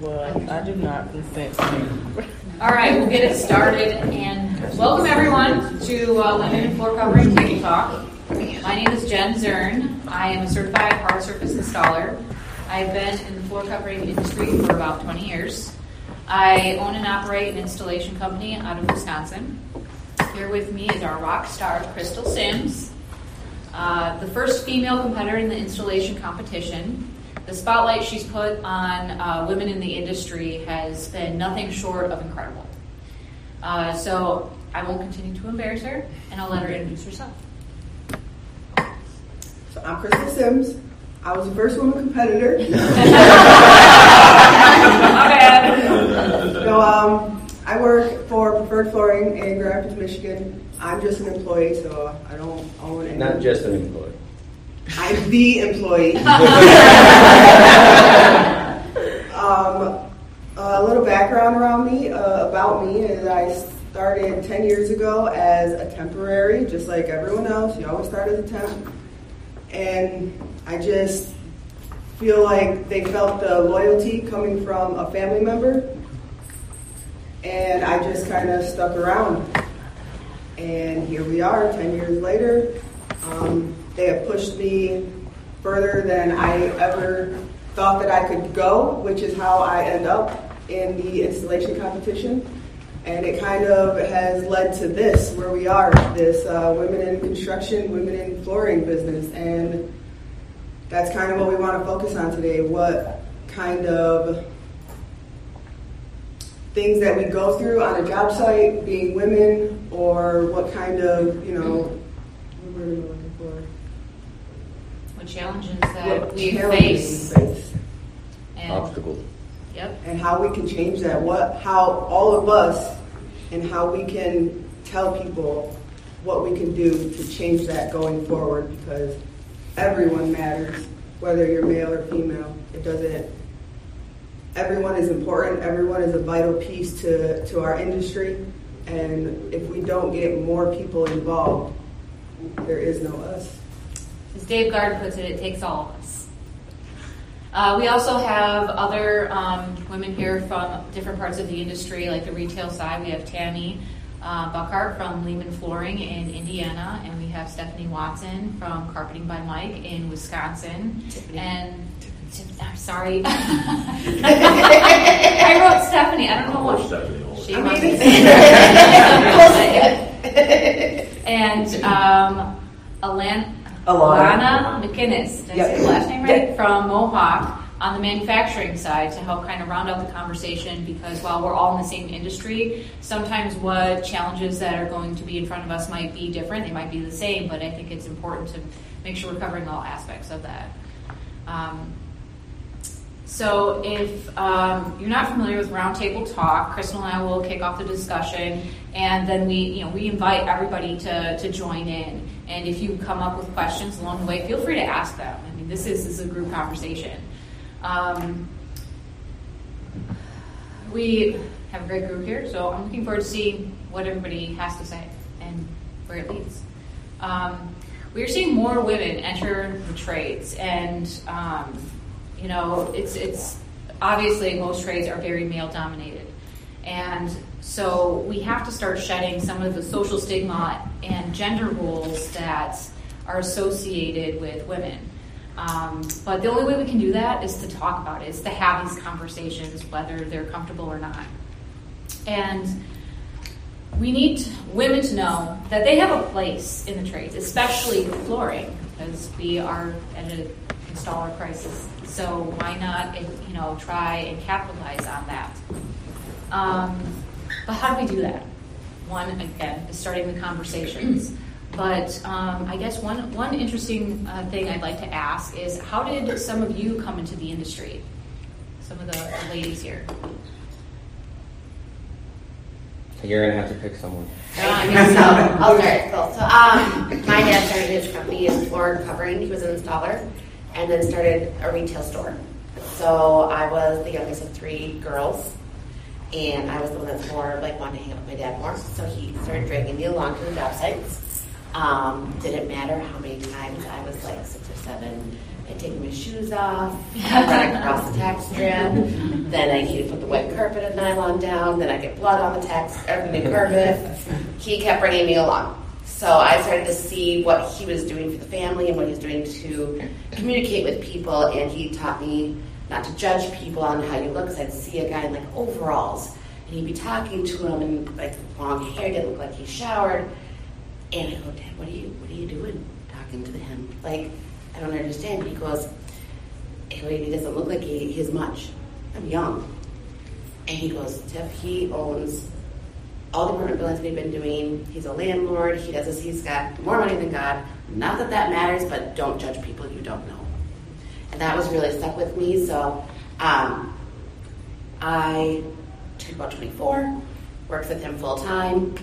Well, I do not consent. All right, we'll get it started and welcome everyone to uh, Women in Floor Covering Table Talk. My name is Jen Zurn. I am a certified hard surface installer. I've been in the floor covering industry for about 20 years. I own and operate an installation company out of Wisconsin. Here with me is our rock star, Crystal Sims, uh, the first female competitor in the installation competition. The spotlight she's put on uh, women in the industry has been nothing short of incredible. Uh, so I won't continue to embarrass her, and I'll let her introduce herself. So I'm Crystal Sims. I was the first woman competitor. My bad. so um, I work for Preferred Flooring in Grand Rapids, Michigan. I'm just an employee, so I don't own any. Not just an employee. I'm the employee. um, a little background around me, uh, about me, is I started 10 years ago as a temporary, just like everyone else. You always start as a temp. And I just feel like they felt the loyalty coming from a family member. And I just kind of stuck around. And here we are, 10 years later. Um, they have pushed me further than I ever thought that I could go, which is how I end up in the installation competition. And it kind of has led to this, where we are, this uh, women in construction, women in flooring business. And that's kind of what we want to focus on today. What kind of things that we go through on a job site, being women, or what kind of, you know, what word am I looking for? What challenges that What we challenges face. we face. And, Obstacles. yep. and how we can change that. What, how all of us, and how we can tell people what we can do to change that going forward. Because everyone matters, whether you're male or female. It doesn't. Everyone is important. Everyone is a vital piece to to our industry. And if we don't get more people involved, there is no us. As Dave Gard puts it, it takes all of us. Uh, we also have other um, women here from different parts of the industry, like the retail side. We have Tammy uh, Buckhart from Lehman Flooring in Indiana, and we have Stephanie Watson from Carpeting by Mike in Wisconsin. And I'm sorry, I wrote Stephanie. I don't know what she I must mean, be. and um, Alan, Alana McInnes, did I say the last name right? Yep. From Mohawk on the manufacturing side to help kind of round out the conversation because while we're all in the same industry, sometimes what challenges that are going to be in front of us might be different. They might be the same, but I think it's important to make sure we're covering all aspects of that. Um, so, if um, you're not familiar with Roundtable Talk, Crystal and I will kick off the discussion, and then we, you know, we invite everybody to, to join in. And if you come up with questions along the way, feel free to ask them. I mean, this is, this is a group conversation. Um, we have a great group here, so I'm looking forward to seeing what everybody has to say and where it leads. Um, we are seeing more women enter the trades, and um, you know, it's it's obviously most trades are very male dominated, and so we have to start shedding some of the social stigma and gender roles that are associated with women. Um, but the only way we can do that is to talk about it, is to have these conversations, whether they're comfortable or not. And we need women to know that they have a place in the trades, especially flooring, because we are at an installer crisis. So why not, you know, try and capitalize on that? Um, but how do we do that? One, again, is starting the conversations. But um, I guess one one interesting uh, thing I'd like to ask is how did some of you come into the industry? Some of the, the ladies here. You're gonna have to pick someone. I mean, so I'll start. Cool. So, um, my dad started his company in floor covering. He was an installer, and then started a retail store. So I was the youngest of three girls, and I was the one that's more like wanted to hang out with my dad more. So he started dragging me along to the job sites. Um, didn't matter how many times I was like six or seven. I'd take my shoes off, run across the tax strip. Then I he'd put the wet carpet of nylon down. Then I get blood on the tax the carpet. He kept bringing me along. So I started to see what he was doing for the family and what he was doing to communicate with people. And he taught me not to judge people on how you look. Because I'd see a guy in like overalls, and he'd be talking to him and like long hair, didn't look like he showered. And I go, Dad, what are you, what are you doing talking to him? Like, I don't understand. He goes, he doesn't look like he, he is much. I'm young. And he goes, Tiff, he owns all the apartment buildings we've been doing. He's a landlord. He does this. He's got more money than God. Not that that matters, but don't judge people you don't know. And that was really stuck with me. So um, I took about 24, worked with him full time.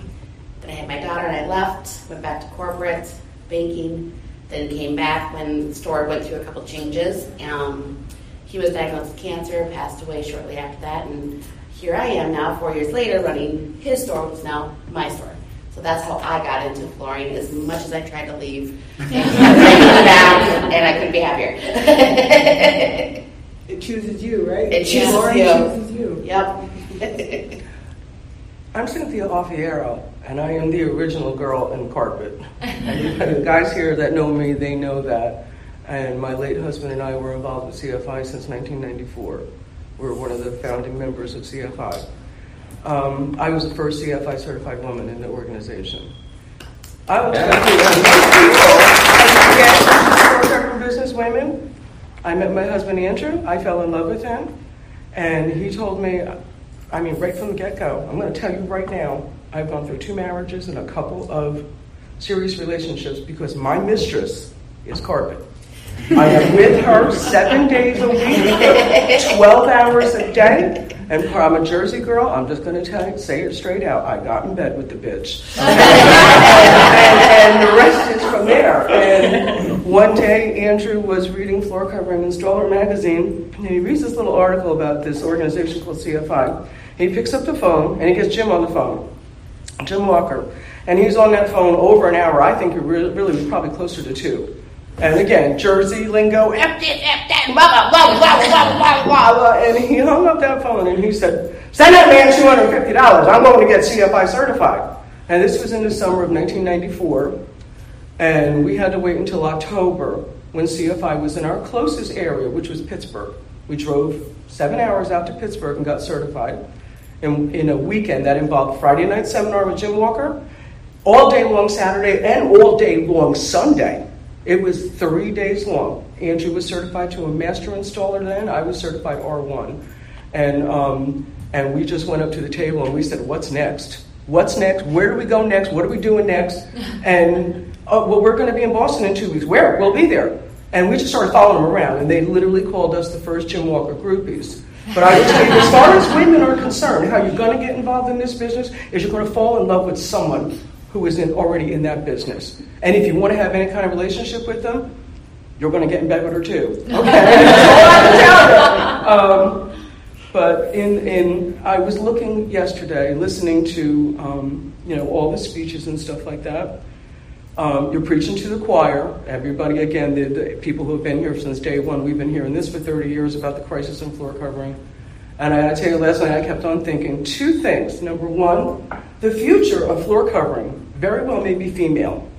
Then I had my daughter and I left, went back to corporate banking, then came back when the store went through a couple changes. Um, he was diagnosed with cancer, passed away shortly after that, and here I am now, four years later, running his store, which is now my store. So that's how I got into flooring. As much as I tried to leave, and back, and I couldn't be happier. It chooses you, right? It chooses Lauren you. chooses you. yep. I'm Cynthia Offiero, and I am the original girl in carpet. And the guys here that know me, they know that. And my late husband and I were involved with CFI since 1994. We're one of the founding members of CFI. Um, I was the first CFI certified woman in the organization. I will tell you, most people, as business women, I met my husband Andrew. I fell in love with him, and he told me, I mean, right from the get go, I'm going to tell you right now, I've gone through two marriages and a couple of serious relationships because my mistress is carpet. I am with her seven days a week, 12 hours a day. And I'm a Jersey girl. I'm just going to tell you, say it straight out. I got in bed with the bitch. and, and the rest is from there. And one day, Andrew was reading Floor Covering Installer magazine, and he reads this little article about this organization called CFI. He picks up the phone, and he gets Jim on the phone, Jim Walker. And he's on that phone over an hour. I think it really was probably closer to two. And again, Jersey lingo, F this, F that, blah, blah, blah, blah, blah, blah, blah, blah. And he hung up that phone and he said, send that man $250. I'm going to get CFI certified. And this was in the summer of 1994. And we had to wait until October when CFI was in our closest area, which was Pittsburgh. We drove seven hours out to Pittsburgh and got certified. In, in a weekend that involved Friday night seminar with Jim Walker, all day long Saturday, and all day long Sunday. It was three days long. Andrew was certified to a master installer then. I was certified R1. And, um, and we just went up to the table and we said, What's next? What's next? Where do we go next? What are we doing next? And, oh, well, we're going to be in Boston in two weeks. Where? We'll be there. And we just started following them around. And they literally called us the first Jim Walker groupies. But I will tell you, as far as women are concerned, how you're going to get involved in this business is you're going to fall in love with someone who is in, already in that business. And if you want to have any kind of relationship with them, you're going to get in bed with her too. Okay, that's all I can tell you. Um, but in, in, I was looking yesterday, listening to um, you know all the speeches and stuff like that. Um, you're preaching to the choir. Everybody, again, the, the people who have been here since day one. We've been hearing this for 30 years about the crisis in floor covering. And I, I tell you, last night I kept on thinking two things. Number one, the future of floor covering very well may be female.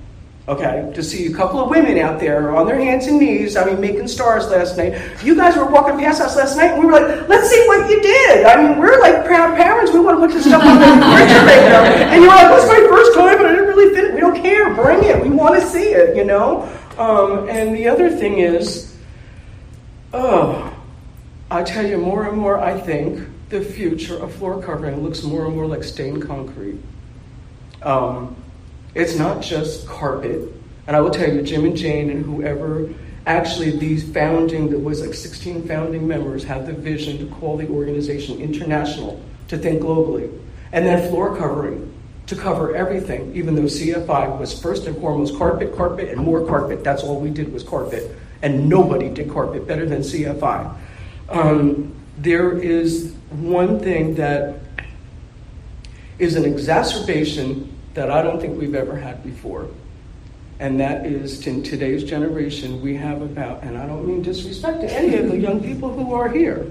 Okay, to see a couple of women out there on their hands and knees, I mean, making stars last night. You guys were walking past us last night, and we were like, let's see what you did. I mean, we're like proud parents. We want to put this stuff on the refrigerator. And you're like, "What's my first time, but I didn't really fit it. We don't care. Bring it. We want to see it, you know? Um, and the other thing is, oh, I tell you more and more, I think the future of floor covering looks more and more like stained concrete. Um, it's not just carpet. And I will tell you, Jim and Jane and whoever, actually these founding, there was like 16 founding members, had the vision to call the organization international, to think globally. And then floor covering, to cover everything, even though CFI was first and foremost carpet, carpet, and more carpet. That's all we did was carpet. And nobody did carpet better than CFI. Um, there is one thing that is an exacerbation that I don't think we've ever had before. And that is in today's generation, we have about, and I don't mean disrespect to any of the young people who are here,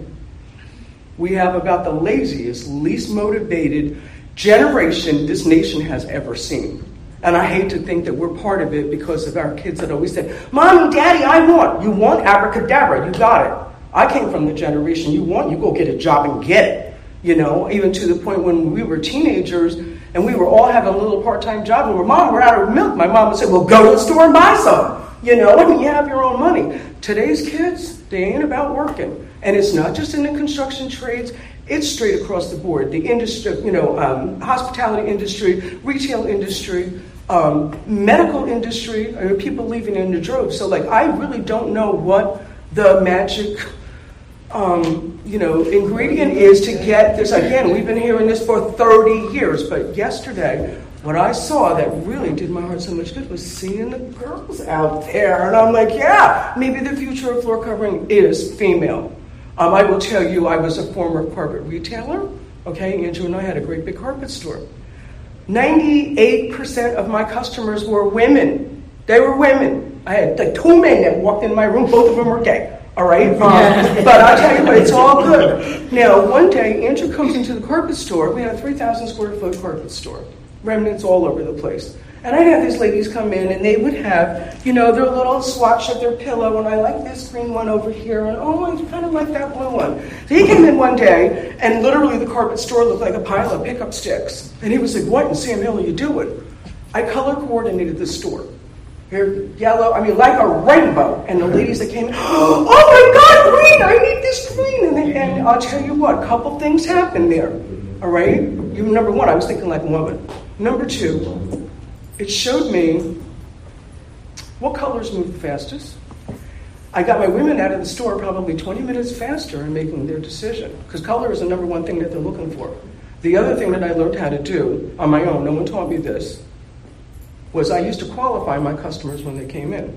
we have about the laziest, least motivated generation this nation has ever seen. And I hate to think that we're part of it because of our kids that always say, Mommy, Daddy, I want. You want abracadabra, you got it. I came from the generation you want, you go get a job and get it. You know, even to the point when we were teenagers and we were all having a little part time job and we're, Mom, we're out of milk. My mom would say, Well, go to the store and buy some. You know, mean, you have your own money. Today's kids, they ain't about working. And it's not just in the construction trades, it's straight across the board. The industry, you know, um, hospitality industry, retail industry, um, medical industry, people leaving in the droves. So, like, I really don't know what the magic, um, you know, ingredient is to get this. Again, we've been hearing this for 30 years, but yesterday, what I saw that really did my heart so much good was seeing the girls out there. And I'm like, yeah, maybe the future of floor covering is female. Um, I will tell you, I was a former carpet retailer. Okay, Andrew and I had a great big carpet store. 98% of my customers were women. They were women. I had like two men that walked in my room, both of them were gay. All right? Um, but I tell you what, it's all good. Now, one day, Andrew comes into the carpet store. We had a 3,000 square foot carpet store, remnants all over the place. And I'd have these ladies come in and they would have, you know, their little swatch of their pillow, and I like this green one over here, and oh, I kind of like that blue one. So he came in one day, and literally the carpet store looked like a pile of pickup sticks. And he was like, What in Sam Hill are you doing? I color coordinated the store. Here, yellow, I mean, like a rainbow. And the ladies that came oh my God, green, I need this green. And, they, and I'll tell you what, a couple things happened there. All right? You, number one, I was thinking like a woman. Number two, it showed me what colors move the fastest. I got my women out of the store probably 20 minutes faster in making their decision because color is the number one thing that they're looking for. The other thing that I learned how to do on my own, no one taught me this, was I used to qualify my customers when they came in.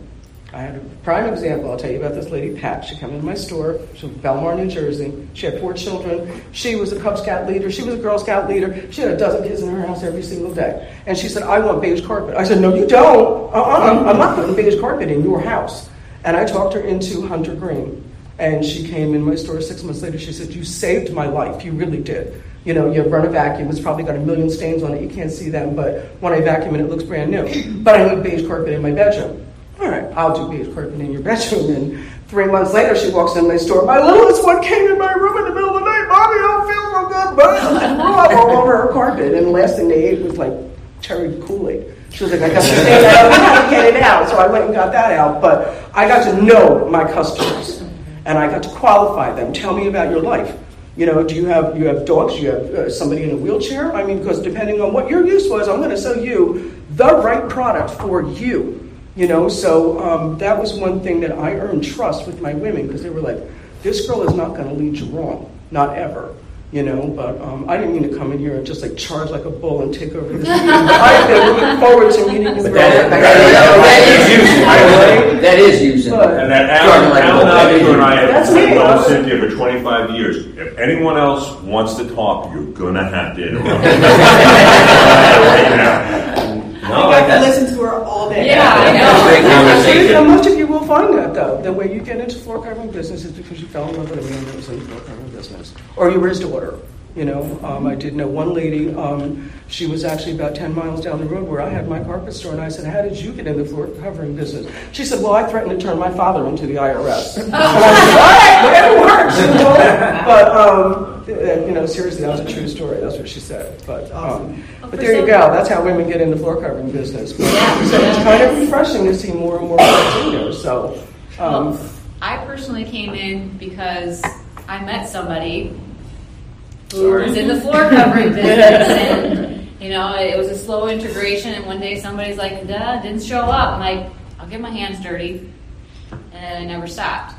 I had a prime example. I'll tell you about this lady, Pat. She came into my store. She was Belmar, New Jersey. She had four children. She was a Cub Scout leader. She was a Girl Scout leader. She had a dozen kids in her house every single day. And she said, I want beige carpet. I said, No, you don't. Uh-uh. I'm not putting beige carpet in your house. And I talked her into Hunter Green. And she came in my store six months later. She said, You saved my life. You really did. You know, you run a vacuum, it's probably got a million stains on it. You can't see them, but when I vacuum it, it looks brand new. But I need beige carpet in my bedroom. All right, I'll do beige carpet in your bedroom. And three months later, she walks in my store. My littlest one came in my room in the middle of the night. Mommy, I don't feel so good. But I threw up all over her carpet. And the last thing they ate was like cherry Kool Aid. She was like, I got to get it out. So I went and got that out. But I got to know my customers. And I got to qualify them. Tell me about your life. You know, do you have you have dogs? You have uh, somebody in a wheelchair? I mean, because depending on what your use was, I'm going to sell you the right product for you. You know, so um, that was one thing that I earned trust with my women because they were like, this girl is not going to lead you wrong, not ever. You know, but um, I didn't mean to come in here and just like charge like a bull and take over this. I've been looking forward to meeting you. But that, that, is, that is using. But- And that Starting Alan, like a Alan bull. And I have been me. known Cynthia for 25 years. If anyone else wants to talk, you're gonna have to interrupt. Right now. No, I like can listen to her all day. Yeah, I know. Great Now, conversation. most of you find that though. The way you get into floor covering business is because you fell in love with a man that was in the floor covering business, or you were his daughter. You know, um, I did know one lady. Um, she was actually about ten miles down the road where I had my carpet store, and I said, "How did you get in the floor covering business?" She said, "Well, I threatened to turn my father into the IRS." and I said, "All right, whatever works." You know? But um, you know, seriously, that was a true story. That's what she said. But um, but there you go. That's how women get in the floor covering business. But, so it's kind of refreshing to see more and more girls in there. So. Um, Well, I personally came in because I met somebody who was in the floor covering business, and you know it was a slow integration. And one day somebody's like, "Duh, didn't show up." I'm like, "I'll get my hands dirty," and I never stopped.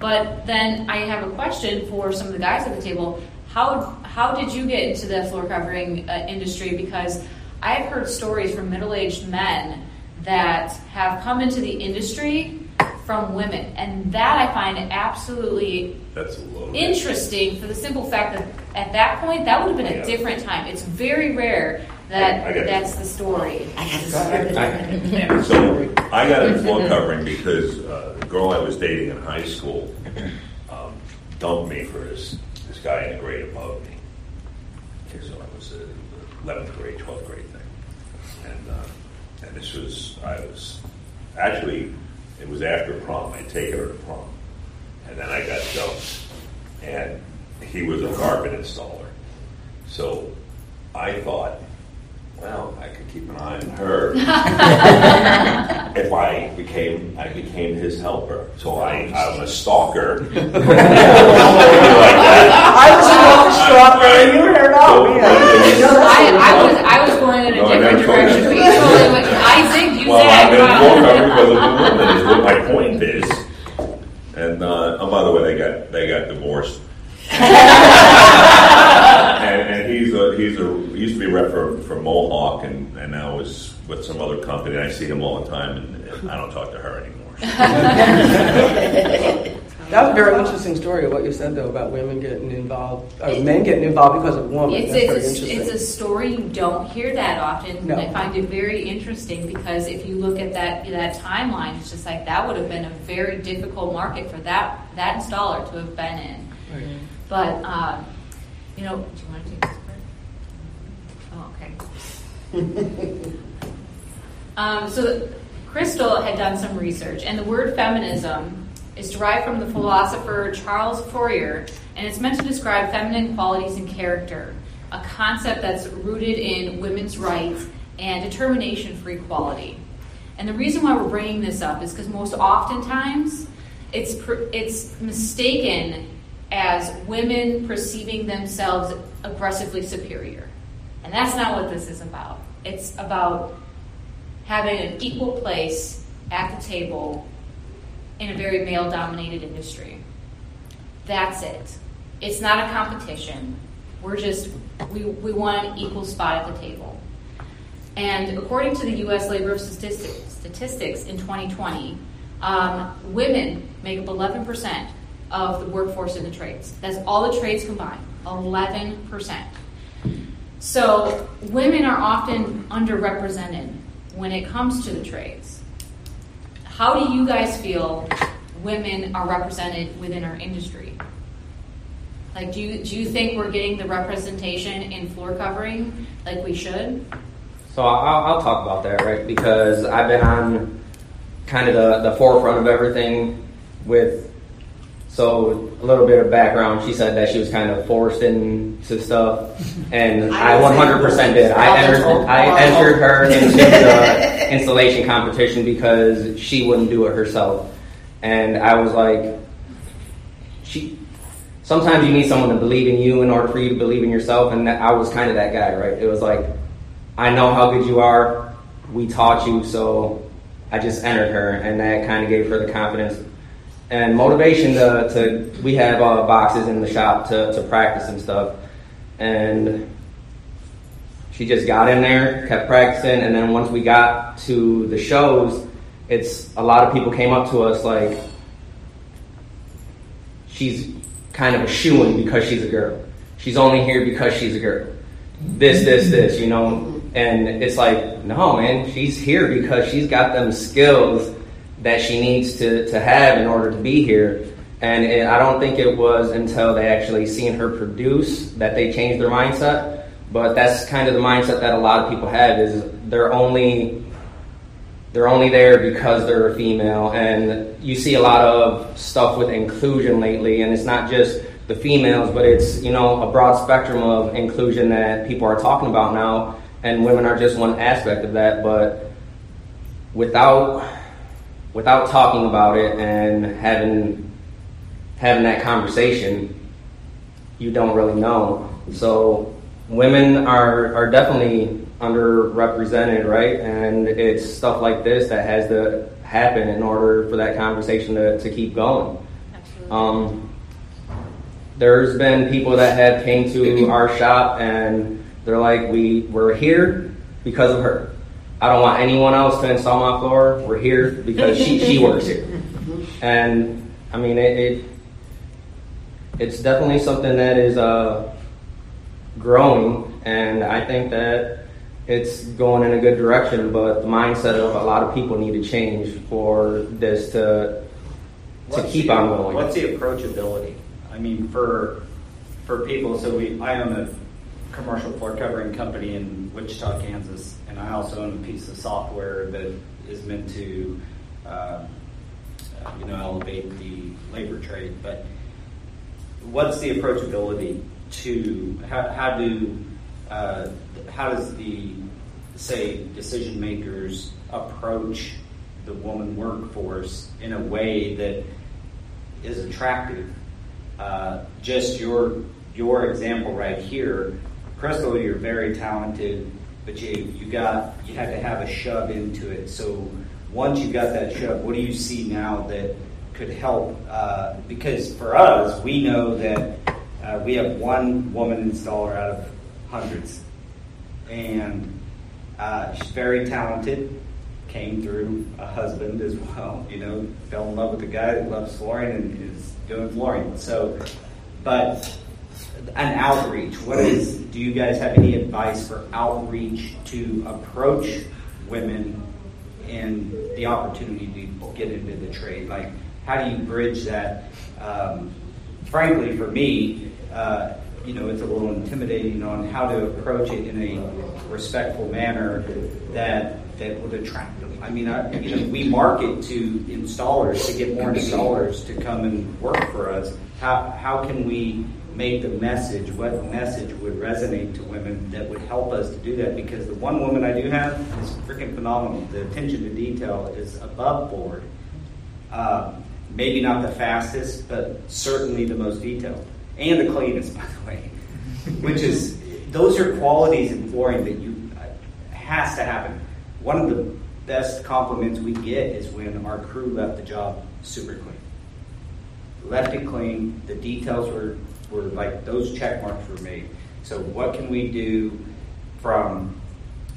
But then I have a question for some of the guys at the table. How how did you get into the floor covering uh, industry? Because I've heard stories from middle aged men that have come into the industry from women, and that I find absolutely That's a little. interesting for the simple fact that at that point that would have been a different time. It's very rare that I that's the story. I got to start Yeah, so I got into floor covering because uh, the girl I was dating in high school um, dumped me for this this guy in a grade above me. Okay, so I was uh, 11th grade, 12th grade thing, and uh, and this was I was actually it was after prom. I'd taken her to prom, and then I got dumped, and he was a carpet installer. So I thought, well, I could keep an eye on her if I became I became his helper. So I I'm a stalker. like. I was an stalker and you heard So, out. I, I was I was going in a No, different direction. you. but you totally I zigged, you well, I've been zagged. floor covered because of the woman. Is what my point is. And uh, oh, by the way, they got they got divorced. and, and he's a he's a he used to be a rep for, for Mohawk, and, and now is with some other company. I see him all the time, and, and I don't talk to her anymore. That was a very interesting story of what you said though about women getting involved, or men getting involved because of women. It's, That's it's, a, it's a story you don't hear that often. and No. I find it very interesting because if you look at that that timeline, it's just like that would have been a very difficult market for that that installer to have been in. But um, you know, do you want to take this part? Oh, okay. um, so Crystal had done some research, and the word feminism is derived from the philosopher Charles Fourier, and it's meant to describe feminine qualities and character, a concept that's rooted in women's rights and determination for equality. And the reason why we're bringing this up is because most oftentimes it's per, it's mistaken as women perceiving themselves aggressively superior, and that's not what this is about. It's about having an equal place at the table in a very male dominated industry. That's it. It's not a competition. We're just, we, we want an equal spot at the table. And according to the U.S. Labor Statistics, statistics in 2020, um, women make up 11% of the workforce in the trades. That's all the trades combined, 11%. So women are often underrepresented when it comes to the trades. How do you guys feel women are represented within our industry? Like, do you, do you think we're getting the representation in floor covering like we should? So I'll, I'll talk about that, right? Because I've been on kind of the, the forefront of everything with. So a little bit of background. She said that she was kind of forced into stuff, and I I 100% did. I entered, I entered her into the installation competition because she wouldn't do it herself, and I was like, she. Sometimes you need someone to believe in you in order for you to believe in yourself, and that, I was kind of that guy, right? It was like, I know how good you are. We taught you, so I just entered her, and that kind of gave her the confidence and motivation to. to we have uh, boxes in the shop to, to practice and stuff, and she just got in there, kept practicing, and then once we got to the shows, it's a lot of people came up to us like, she's kind of a shoe in because she's a girl. She's only here because she's a girl. This, this, this, you know. And it's like, no, man, she's here because she's got them skills that she needs to, to have in order to be here. And it, I don't think it was until they actually seen her produce that they changed their mindset. But that's kind of the mindset that a lot of people have is they're only they're only there because they're a female and you see a lot of stuff with inclusion lately and it's not just the females but it's you know a broad spectrum of inclusion that people are talking about now and women are just one aspect of that but without without talking about it and having having that conversation you don't really know so women are are definitely underrepresented, right? And it's stuff like this that has to happen in order for that conversation to, to keep going. Absolutely. Um, there's been people that have came to our shop and they're like, we we're here because of her. I don't want anyone else to install my floor. We're here because she, she works here. And I mean, it, it it's definitely something that is uh, growing, and I think that it's going in a good direction, but the mindset of a lot of people need to change for this to to What's keep the- on going. What's the approachability? I mean, for for people, so we I own a commercial floor covering company in Wichita, Kansas, and I also own a piece of software that is meant to, uh, you know, elevate the labor trade. But what's the approachability to how, how do uh, how does the say decision makers approach the woman workforce in a way that is attractive. Uh, just your your example right here, Crystal, you're very talented, but you you got you had to have a shove into it. So once you got that shove, what do you see now that could help? Uh, because for us, we know that uh, we have one woman installer out of hundreds, and uh, she's very talented came through a husband as well. You know, fell in love with a guy that loves flooring and is doing flooring. So, but an outreach. What is? Do you guys have any advice for outreach to approach women and the opportunity to get into the trade? Like, how do you bridge that? Um, frankly, for me. Uh, you know, it's a little intimidating on how to approach it in a respectful manner that that would attract them. I mean, I, you know, we market to installers to get more installers to come and work for us. How how can we make the message? What message would resonate to women that would help us to do that? Because the one woman I do have is freaking phenomenal. The attention to detail is above board. Uh, maybe not the fastest, but certainly the most detailed and the cleanest, by the way. Which is those are qualities in flooring that you uh, has to happen. One of the best compliments we get is when our crew left the job super clean. Left it clean. The details were were like those check marks were made. So what can we do from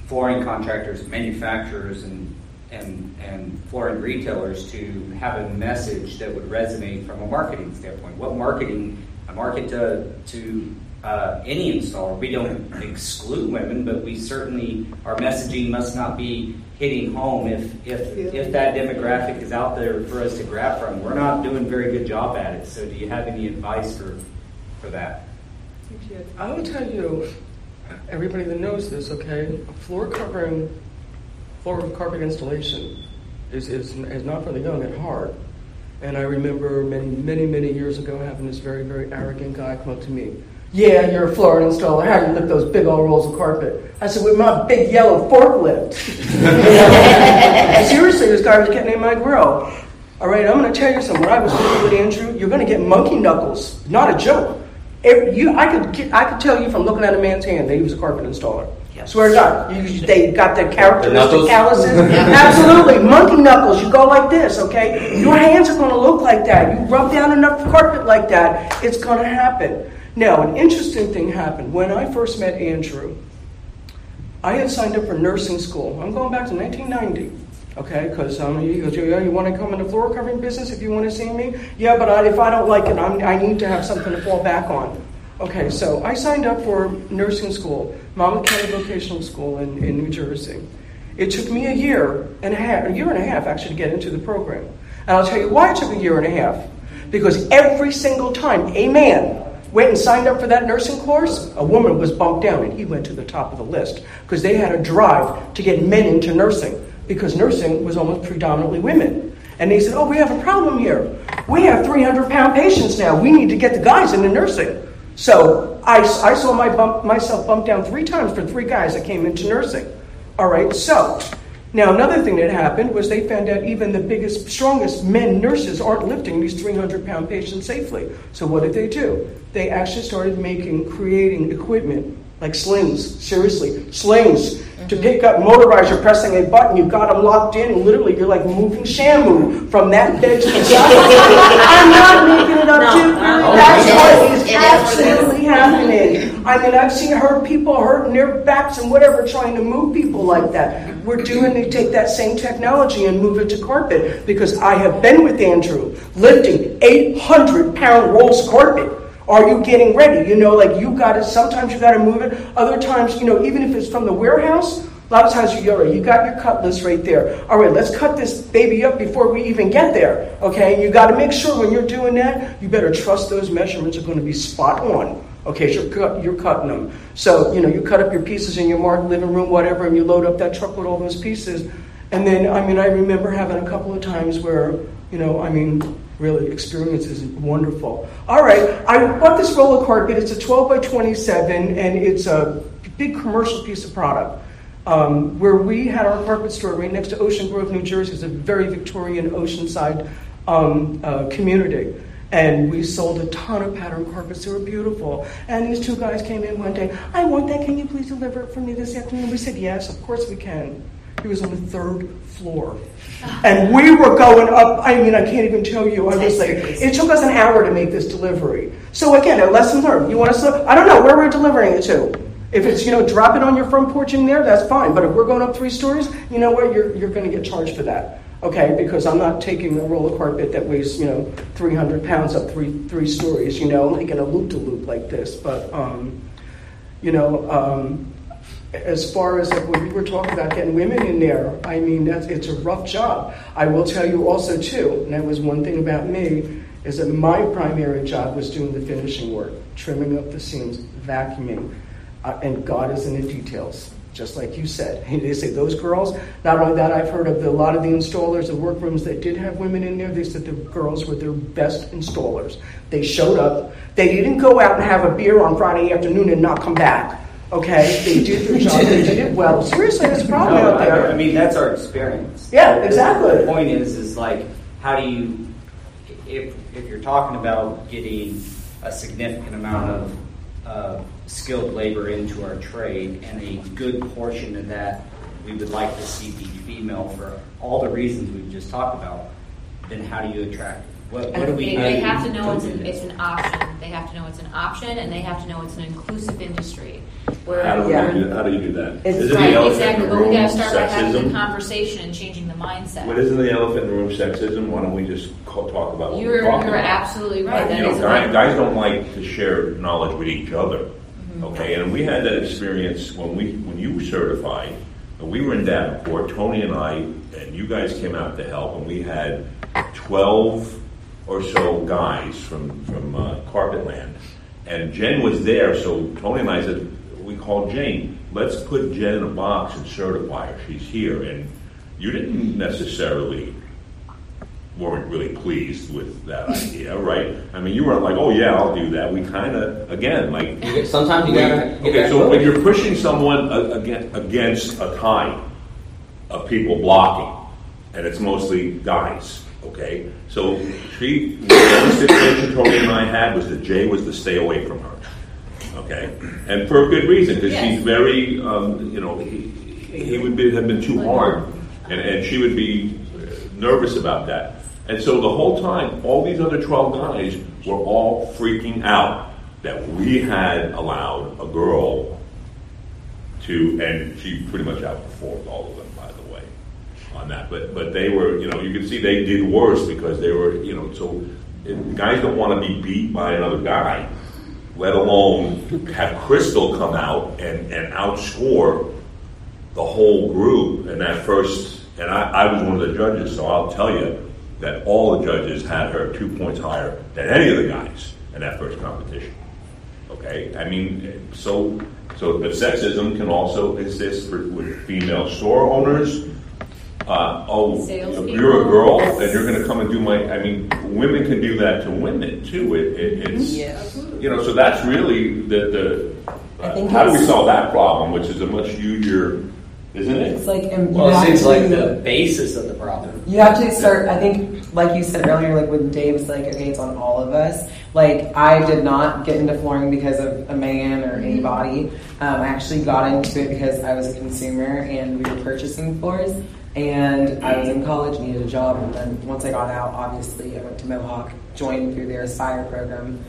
flooring contractors, manufacturers, and and and flooring retailers to have a message that would resonate from a marketing standpoint? What marketing? I market to to uh, any installer. We don't exclude women, but we certainly our messaging must not be hitting home if if if that demographic is out there for us to grab from. We're not doing a very good job at it. So, do you have any advice for for that? I will tell you, everybody that knows this, okay, floor covering, floor carpet installation is, is, is not for the young at heart. And I remember many, many, many years ago having this very, very arrogant guy come up to me. Yeah, you're a floor installer. How do you lift those big old rolls of carpet? I said, with my big yellow forklift. Seriously, this guy was getting in my grill. All right, I'm going to tell you something. When I was working with Andrew, you're going to get monkey knuckles. Not a joke. If you, I could, I could tell you from looking at a man's hand that he was a carpet installer. Yes. Swear to God, you, they got their characteristic calluses. Absolutely, monkey knuckles. You go like this, okay? Your hands are going to look like that. You rub down enough carpet like that, it's going to happen. Now, an interesting thing happened when I first met Andrew. I had signed up for nursing school. I'm going back to 1990. Okay, because um, he goes, yeah, you want to come in the floor covering business if you want to see me? Yeah, but I, if I don't like it, I'm, I need to have something to fall back on. Okay, so I signed up for nursing school, Monmouth County Vocational School in, in New Jersey. It took me a year and a half, a year and a half actually to get into the program. And I'll tell you why it took a year and a half. Because every single time a man went and signed up for that nursing course, a woman was bumped down and he went to the top of the list because they had a drive to get men into nursing because nursing was almost predominantly women. And they said, Oh, we have a problem here. We have 300 pound patients now. We need to get the guys into nursing. So I, I saw my bump, myself bumped down three times for three guys that came into nursing. All right, so now another thing that happened was they found out even the biggest, strongest men nurses aren't lifting these 300 pound patients safely. So what did they do? They actually started making, creating equipment like slings, seriously, slings to pick up motorized. You're pressing a button, you've got them locked in, and literally you're like moving Shamu from that bed to the side. I'm not making it up No, to you. no. That's It what is. is It is what it is. absolutely happening. I mean, I've seen hurt people hurting their backs and whatever trying to move people like that. We're doing to take that same technology and move it to carpet because I have been with Andrew lifting 800 pound rolls of carpet. Are you getting ready? You know, like you got to, sometimes you got to move it. Other times, you know, even if it's from the warehouse, a lot of times you, all right, you got your cut list right there. All right, let's cut this baby up before we even get there. Okay, you got to make sure when you're doing that, you better trust those measurements are going to be spot on. Okay, so you're, you're cutting them. So, you know, you cut up your pieces in your marked living room, whatever, and you load up that truck with all those pieces. And then, I mean, I remember having a couple of times where, you know, I mean, really, experience is wonderful. All right, I bought this roller carpet. It's a 12 by 27, and it's a big commercial piece of product. Um, where we had our carpet store right next to Ocean Grove, New Jersey, is a very Victorian oceanside um, uh, community. And we sold a ton of pattern carpets. They were beautiful. And these two guys came in one day. I want that. Can you please deliver it for me this afternoon? We said, Yes, of course we can. He was on the third floor. And we were going up. I mean, I can't even tell you. I was like, it took us an hour to make this delivery. So, again, a lesson learned. You want us to, I don't know where we're delivering it to. If it's, you know, drop it on your front porch in there, that's fine. But if we're going up three stories, you know what? You're, you're going to get charged for that. Okay? Because I'm not taking a roller carpet that weighs, you know, 300 pounds up three, three stories, you know, like in a loop to loop like this. But, um, you know, um, as far as like when we were talking about getting women in there, I mean, that's, it's a rough job. I will tell you also, too, and that was one thing about me, is that my primary job was doing the finishing work, trimming up the seams, vacuuming, uh, and God is in the details, just like you said. And they say those girls, not only that, I've heard of the, a lot of the installers of workrooms that did have women in there, they said the girls were their best installers. They showed up. They didn't go out and have a beer on Friday afternoon and not come back. Okay, they did their job. They did it well. Seriously, there's a problem No, out I, I mean, that's our experience. Yeah, exactly. The point is, is like, how do you, if, if you're talking about getting a significant amount of uh, skilled labor into our trade, and a good portion of that we would like to see be female for all the reasons we've just talked about, then how do you attract? What, what do we? They, they have to know it's an, it's an option. They have to know it's an option, and they have to know it's an inclusive industry. Where How do, we Yeah. do, how do you do that? It's Isn't the elephant exactly. in the But we room got to start by having the sexism? conversation and changing the mindset. What isn't the elephant in the room sexism? Why don't we just call, talk about what You're we're talking you're about? absolutely right. Right, That you know, is a guys, guys don't like to share knowledge with each other. Mm-hmm. Okay, and we had that experience when we when you were certified. And we were in Davenport, Tony and I, and you guys came out to help, and we had twelve or so guys from from uh, Carpetland, and Jen was there. So Tony and I said, we called Jane. Let's put Jen in a box and certify her. She's here, and you didn't necessarily weren't really pleased with that idea, right? I mean, you weren't like, oh yeah, I'll do that. We kind of, again, like You get- Sometimes you we- gotta okay. So when you're pushing someone against, against a time of people blocking, and it's mostly guys, okay. So she, the only situation Tony and I had was that Jay was to stay away from her. Okay, and for a good reason because Yes. she's very, um, you know, he, he would be, have been too hard, and, and she would be nervous about that. And so the whole time, all these other twelve guys were all freaking out that we had allowed a girl to, and she pretty much outperformed all of them, by the way, on that. But but they were, you know, you can see they did worse because they were, you know, so guys don't want to be beat by another guy, let alone have Crystal come out and, and outscore the whole group in that first. And I, I was one of the judges, so I'll tell you that all the judges had her two points higher than any of the guys in that first competition. Okay, I mean, so so the sexism can also exist for, with female store owners. Uh, oh, Salespeople. you're a girl and you're going to come and do my. I mean, women can do that to women too. It, it, it's Yes. you know, so that's really the the. Uh, how do we solve that problem, which is a much huger, isn't it? It's like and Well, it seems to, like the basis of the problem. You have to start. I think, like you said earlier, like when Dave's like, okay, it's on all of us. Like I did not get into flooring because of a man or anybody. Um, I actually got into it because I was a consumer and we were purchasing floors. And I was in college, needed a job, and then once I got out, obviously I went to Mohawk, joined through their Aspire program.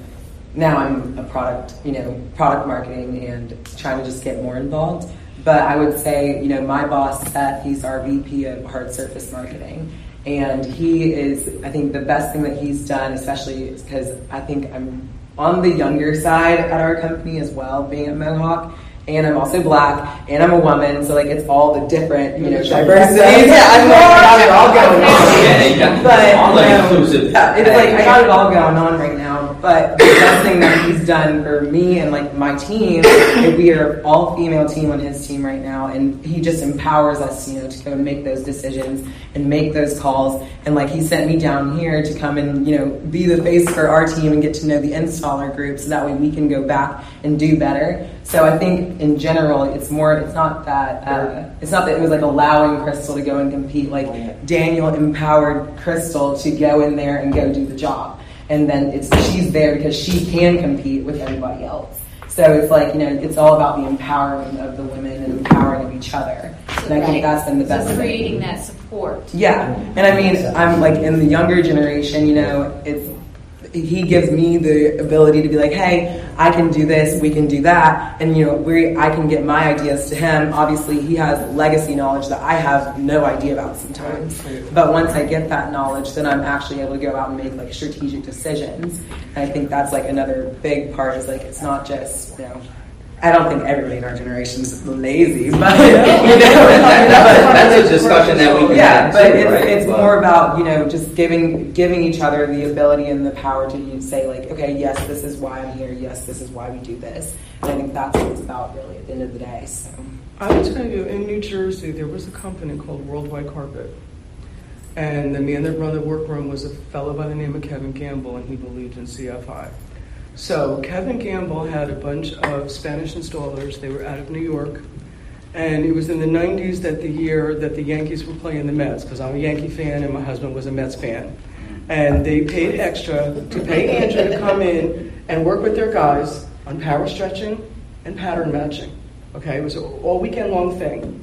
Now I'm a product, you know, product marketing and trying to just get more involved. But I would say, you know, my boss, Seth, he's our VP of hard surface marketing. And he is, I think, the best thing that he's done, especially because I think I'm on the younger side at our company as well, being at Mohawk. And I'm also black, and I'm a woman, so like it's all the different, you know, diversities. Yeah, I'm like, I got it all going on. Yeah, got But, all um, inclusive. Yeah, it's like I got it all going on right. But the best thing that he's done for me and like my team, we are all female team on his team right now, and he just empowers us, you know, to go and make those decisions and make those calls. And like he sent me down here to come and you know be the face for our team and get to know the installer group, so that way we can go back and do better. So I think in general, it's more. It's not that. Uh, it's not that it was like allowing Crystal to go and compete. Like Daniel empowered Crystal to go in there and go do the job, and then it's she's there because she can compete with everybody else. So it's like you know, it's all about the empowerment of the women and empowering of each other. And I think that's been the best. So thing. creating that support. Yeah, and I mean, I'm like in the younger generation. You know, it's he gives me the ability to be like, hey, I can do this, we can do that, and you know, we I can get my ideas to him. Obviously, he has legacy knowledge that I have no idea about sometimes. But once I get that knowledge, then I'm actually able to go out and make like strategic decisions. And I think that's like another big part is like it's not just you know. I don't think everybody in our generation is lazy, but you know, That's a discussion that we can yeah, have but too, it's, right? it's But- more about you know just giving giving each other the ability and the power to you say like, okay, yes, this is why I'm here. Yes, this is why we do this. And I think that's what it's about really at the end of the day. So I will tell you, in New Jersey, there was a company called Worldwide Carpet. And the man that ran the workroom was a fellow by the name of Kevin Gamble, and he believed in CFI. So Kevin Gamble had a bunch of Spanish installers. They were out of New York. And it was in the 90s that the year that the Yankees were playing the Mets, because I'm a Yankee fan and my husband was a Mets fan. And they paid extra to pay Andrew to come in and work with their guys on power stretching and pattern matching. Okay, it was an all weekend long thing.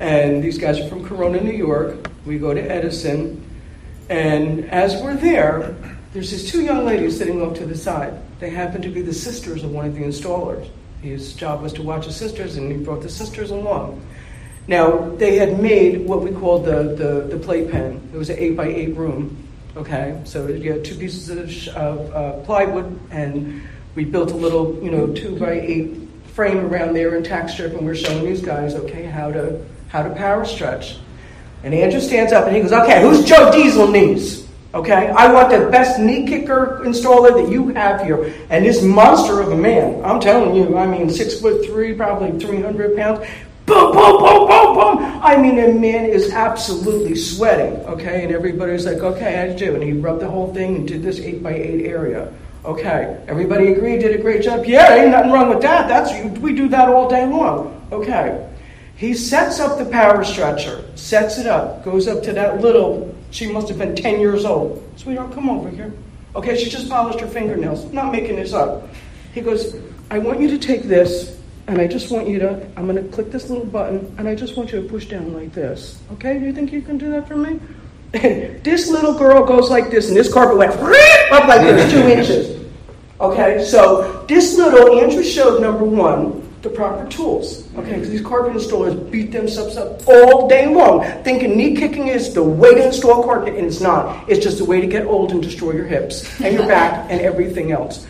And these guys are from Corona, New York. We go to Edison. And as we're there, there's these two young ladies sitting off to the side. They happen to be the sisters of one of the installers. His job was to watch the sisters, and he brought the sisters along. Now, they had made what we called the, the, the playpen. It was an 8 by 8 room. Okay, so you had two pieces of, of uh, plywood, and we built a little, you know, 2 by 8 frame around there in tack strip, and we're showing these guys, okay, how to, how to power stretch. And Andrew stands up and he goes, okay, who's Joe Diesel knees? Okay, I want the best knee kicker installer that you have here. And this monster of a man, I'm telling you, I mean, six foot three, probably 300 pounds. Boom, boom, boom, boom, boom. I mean, the man is absolutely sweating. Okay, and everybody's like, okay, how'd do? And he rubbed the whole thing and did this eight by eight area. Okay, everybody agreed, did a great job. Yeah, ain't nothing wrong with that. That's we do that all day long. Okay. He sets up the power stretcher, sets it up, goes up to that little, she must have been 10 years old. Sweetheart, come over here. Okay, she just polished her fingernails. I'm not making this up. He goes, I want you to take this, and I just want you to, I'm going to click this little button, and I just want you to push down like this. Okay, do you think you can do that for me? And this little girl goes like this, and this carpet went up like this, two inches. Okay, so this little, Andrew showed number one, the proper tools. Okay, mm-hmm. because these carpet installers beat themselves up all day long, thinking knee kicking is the way to install carpet, and it's not. It's just a way to get old and destroy your hips and your back and everything else.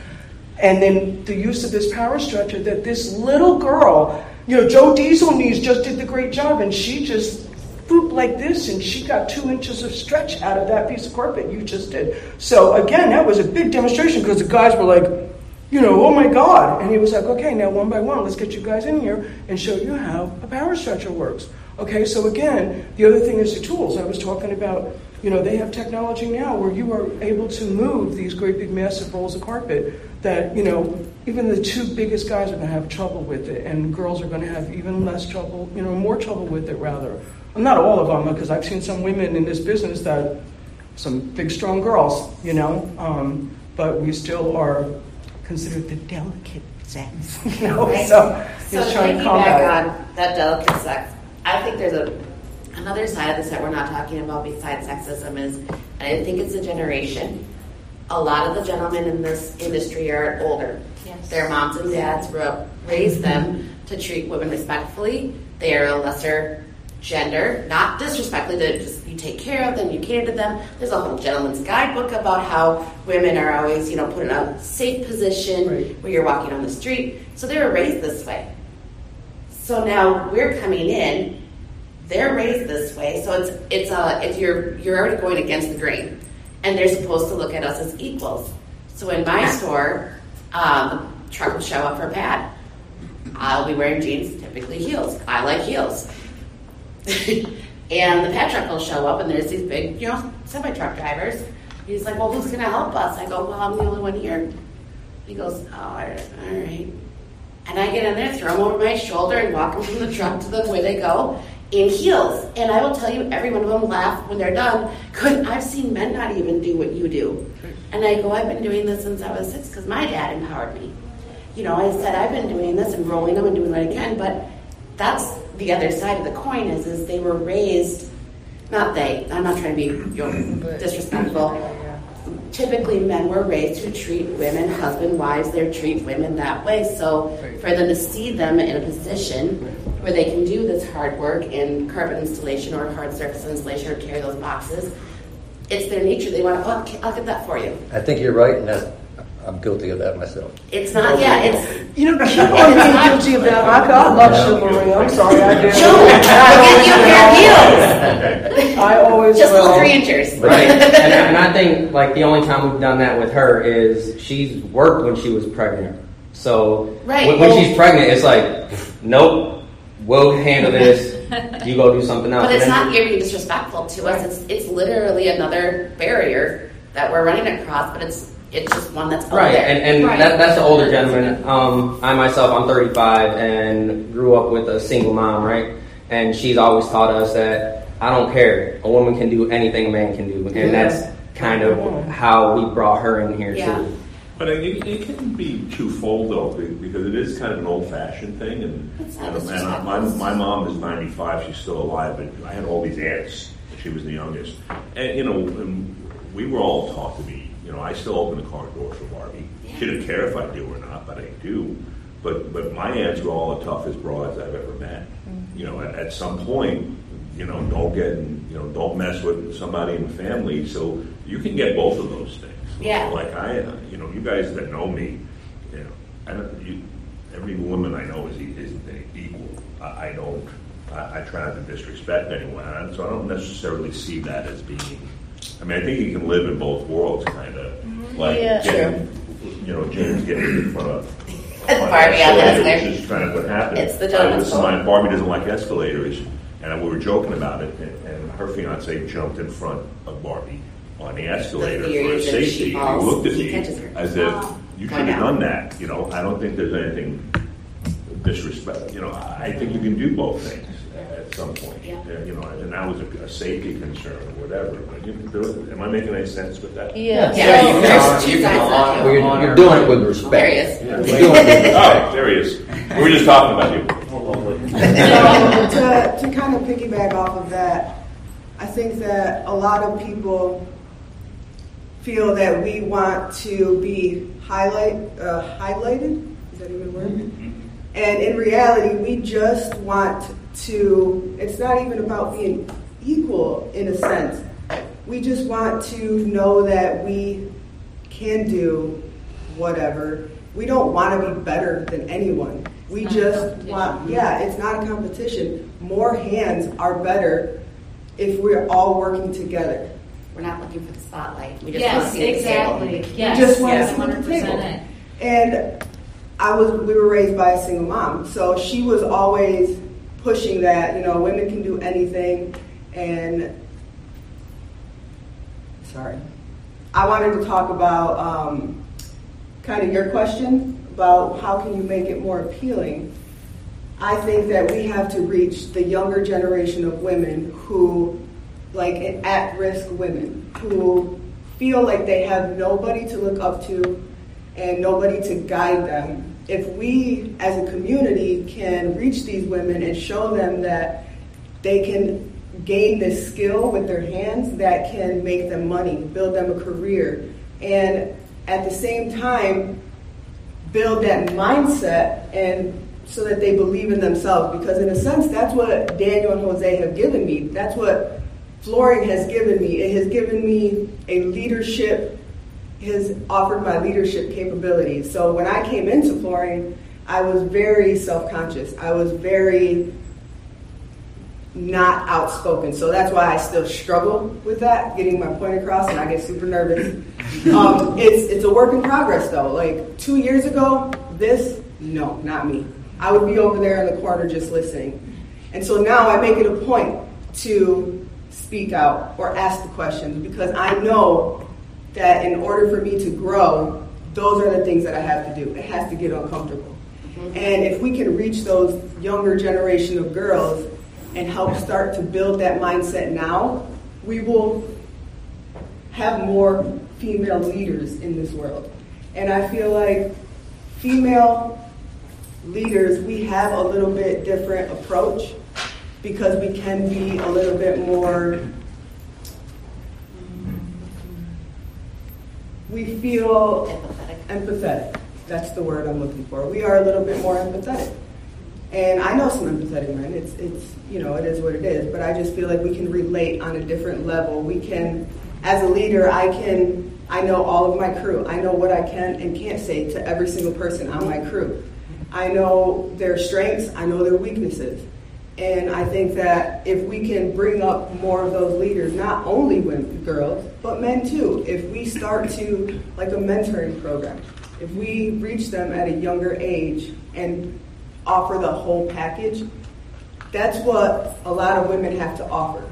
And then the use of this power stretcher that this little girl, you know, Joe Diesel knees just did the great job, and she just boop like this, and she got two inches of stretch out of that piece of carpet you just did. So again, that was a big demonstration because the guys were like, you know, oh my God. And he was like, okay, now one by one, let's get you guys in here and show you how a power stretcher works. Okay, so again, the other thing is the tools. I was talking about, you know, they have technology now where you are able to move these great big massive rolls of carpet that, you know, even the two biggest guys are going to have trouble with it, and girls are going to have even less trouble, you know, more trouble with it rather. Not all of them, because I've seen some women in this business that, some big strong girls, you know, um, but we still are considered the delicate sex, you know, Right. so So trying to combat on that delicate sex, I think there's a another side of this that we're not talking about besides sexism is, I think it's a generation. A lot of the gentlemen in this industry are older. Yes. Their moms and dads raised them to treat women respectfully. They are a lesser gender, not disrespectfully, you take care of them, you cater to them. There's a whole gentleman's guidebook about how women are always, you know, put in a safe position Right. where you're walking on the street. So they were raised this way. So now we're coming in, they're raised this way, so it's it's a if you're you're already going against the grain, and they're supposed to look at us as equals. So in my store, um, truck will show up for a pad. I'll be wearing jeans, typically heels. I like heels. and the pad truck will show up, and there's these big, you know, semi truck drivers. He's like, "Well, who's going to help us?" I go, "Well, I'm the only one here." He goes, "Oh, all right." all right." And I get in there, throw them over my shoulder, and walk them from the truck to the way they go in heels. And I will tell you, every one of them laugh when they're done. Good, I've seen men not even do what you do. And I go, I've been doing this since I was six because my dad empowered me. You know, I said I've been doing this and rolling them and doing what I can, but that's the other side of the coin is is they were raised. Not they. I'm not trying to be you know, disrespectful typically men were raised to treat women, husband, wives, they treat women that way. So for them to see them in a position where they can do this hard work in carpet installation or hard surface installation or carry those boxes, it's their nature. They want to, oh, okay, I'll get that for you. I think you're right, and that's, I'm guilty of that myself. It's not, yeah, it's, You know, keep on being guilty of that. I, I love chivalry. I'm sorry, I do. Joe, I'll get you a heels. I always Just will. go three inches. Right. and, and I think like the only time we've done that with her is she's worked when she was pregnant. So Right. when, when she's pregnant, it's like, nope, we'll handle this. You go do something else. But it's And then- not here being disrespectful to us. It's it's literally another barrier that we're running across, but it's it's just one that's out Right, there. and, and Right. That, that's the older gentleman. Um, I myself, I'm 35 and grew up with a single mom, right? And she's always taught us that I don't care. A woman can do anything a man can do, and that's kind of how we brought her in here Yeah. too. But it, it can be twofold though, be- because it is kind of an old-fashioned thing, and, It's you not know, and I- my, my mom is 95; she's still alive, but I had all these aunts. and She was the youngest, and you know, and we were all taught to be. You know, I still open the car door for Barbie. She didn't care if I do or not, but I do. But but my aunts were all the toughest broads I've ever met. You know, at, at some point, you know, don't get you know, don't mess with somebody in the family. So you can get both of those things. Yeah. Like I, uh, you know, you guys that know me, you know, I don't, you, every woman I know is, is equal. I, I don't, I, I try not to disrespect anyone, so I don't necessarily see that as being. I mean, I think you can live in both worlds, kind of. Like, Yeah. getting, you know, James getting in front of. Barbie on the escalator. Which is kind of what happened. It's the I was- my- Barbie doesn't like escalators, and we were joking about it, and, and her fiance jumped in front of Barbie on the escalator fear for safety. she He looked at me as if Oh. you should have done that. You know, I don't think there's anything disrespect. You know, I think you can do both things at some point. Yeah. You know, and that was a, a safety concern or whatever. But you do. Am I making any sense with that? Yeah, Yeah, you there's can, two you sides can, to it. well, you're, you're doing it with respect. There he is. Yeah. You're doing it with respect. Oh, there he is. We were just talking about you. Um, to, to kind of piggyback off of that, I think that a lot of people feel that we want to be highlight uh, highlighted. Is that even a word? And in reality, we just want to. It's not even about being equal in a sense. We just want to know that we can do whatever. We don't want to be better than anyone. We It's not a just want, yeah, it's not a competition. More hands are better if we're all working together. We're not looking for the spotlight. We just want Yes, to see the table. exactly. Yes, just want yes, to sit at the 100% table. And I was, we were raised by a single mom, so she was always pushing that, you know, women can do anything. And sorry, I wanted to talk about um, kind of your question about how can you make it more appealing. I think that we have to reach the younger generation of women who, like at-risk women, who feel like they have nobody to look up to and nobody to guide them. If we, as a community, can reach these women and show them that they can gain this skill with their hands that can make them money, build them a career, and at the same time, build that mindset and so that they believe in themselves. Because in a sense, that's what Daniel and Jose have given me. That's what flooring has given me. It has given me a leadership, has offered my leadership capabilities. So when I came into flooring, I was very self-conscious. I was very not outspoken. So that's why I still struggle with that, getting my point across, and I get super nervous. Um, it's it's a work in progress though. Like two years ago, this no, not me. I would be over there in the corner just listening. And so now I make it a point to speak out or ask the questions because I know that in order for me to grow, those are the things that I have to do. It has to get uncomfortable. Mm-hmm. And if we can reach those younger generation of girls and help start to build that mindset now, we will have more female leaders in this world. And I feel like female leaders, we have a little bit different approach because we can be a little bit more, we feel Empathetic. empathetic. That's the word I'm looking for. We are a little bit more empathetic. And I know some empathetic men. It's, it's, you know, it is what it is. But I just feel like we can relate on a different level. We can, as a leader, I can, I know all of my crew. I know what I can and can't say to every single person on my crew. I know their strengths. I know their weaknesses. And I think that if we can bring up more of those leaders, not only women, girls, but men too, if we start to, like a mentoring program, if we reach them at a younger age and offer the whole package, that's what a lot of women have to offer.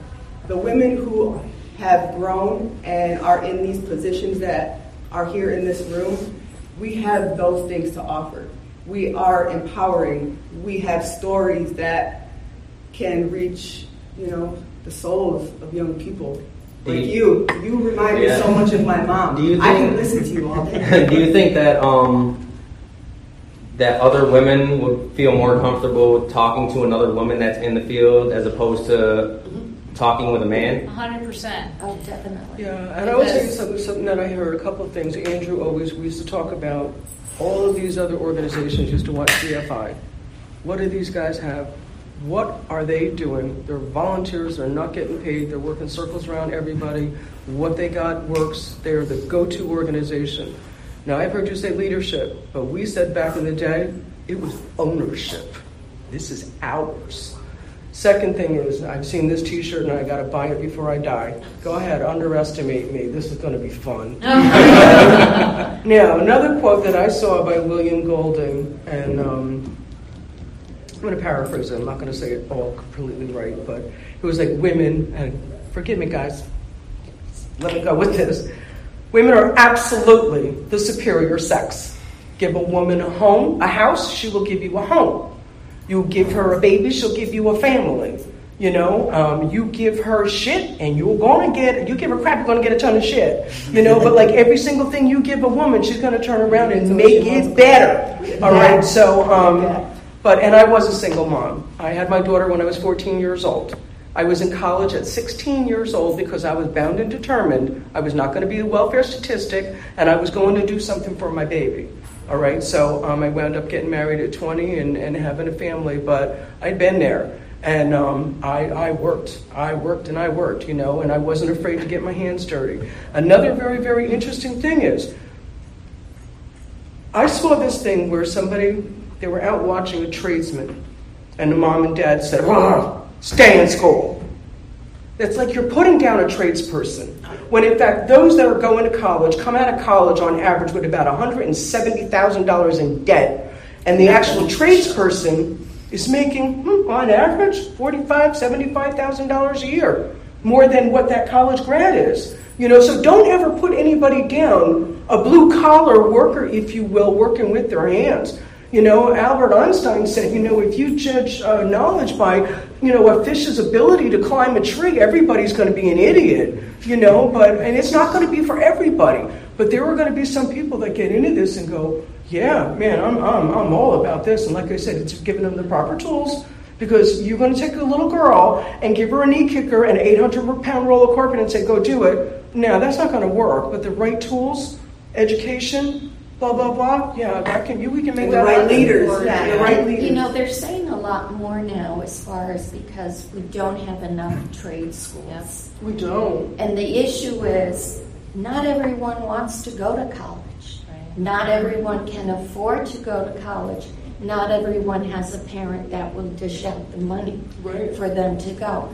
The women who have grown and are in these positions that are here in this room, we have those things to offer. We are empowering. We have stories that can reach, you know, the souls of young people. Like you- you, you remind me so much of my mom. Do you I can listen to you all day. Do you think that um, that other women would feel more comfortable talking to another woman that's in the field as opposed to talking with a man? 100%. Oh, definitely. Yeah, and I will tell you something, something that I heard, a couple of things. Andrew always, we used to talk about all of these other organizations used to watch CFI. What do these guys have? What are they doing? They're volunteers, they're not getting paid, they're working circles around everybody. What they got works, they're the go-to organization. Now, I've heard you say leadership, but we said back in the day, it was ownership. This is ours. Second thing is, I've seen this T-shirt and I got to buy it before I die. Go ahead, underestimate me. This is going to be fun. now, another quote that I saw by William Golding, and um, I'm going to paraphrase it. I'm not going to say it all completely right, but it was like women, and forgive me, guys. Let me go with this. Women are absolutely the superior sex. Give a woman a home, a house, she will give you a home. You give her a baby, she'll give you a family. You know, um, you give her shit, and you're gonna get. You give her crap, you're gonna get a ton of shit. You know, but like every single thing you give a woman, she's gonna turn around and make it better. All right. So, um, but and I was a single mom. I had my daughter when I was 14 years old. I was in college at 16 years old because I was bound and determined I was not going to be a welfare statistic, and I was going to do something for my baby. All right, so um, I wound up getting married at 20 and, and having a family, but I'd been there. And um, I, I worked, I worked and I worked, you know, and I wasn't afraid to get my hands dirty. Another very, very interesting thing is, I saw this thing where somebody, they were out watching a tradesman, and the mom and dad said, "Oh, stay in school. It's like you're putting down a tradesperson. When in fact, those that are going to college come out of college on average with about $170,000 in debt, and the actual tradesperson is making, hmm, on average, $45,000, $75,000 a year, more than what that college grad is. You know, so don't ever put anybody down, a blue collar worker, if you will, working with their hands. You know, Albert Einstein said, you know, if you judge uh, knowledge by, you know, a fish's ability to climb a tree, everybody's going to be an idiot. You know, but and it's not going to be for everybody. But there are going to be some people that get into this and go, yeah, man, I'm I'm I'm all about this. And like I said, it's giving them the proper tools because you're going to take a little girl and give her a knee kicker and 800 pound roll of carpet and say, go do it. Now, that's not going to work, but the right tools, education, blah blah blah. Yeah, that can you. We can make the that right happen. leaders. Yeah. The right And, leaders. You know, they're saying a lot more now as far as because we don't have enough trade schools. We don't. And the issue is not everyone wants to go to college. Not everyone can afford to go to college. Not everyone has a parent that will dish out the money Right. for them to go.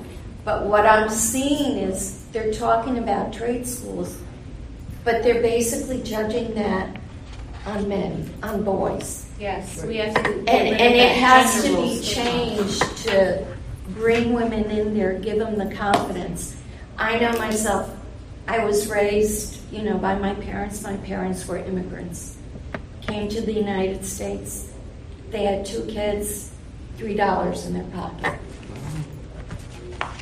But what I'm seeing is they're talking about trade schools, but they're basically judging that on men, on boys. Yes, we have to. And, and it has to be changed to bring women in there, give them the confidence. I know myself, I was raised, you know, by my parents. My parents were immigrants. Came to the United States. They had two kids, three dollars in their pocket.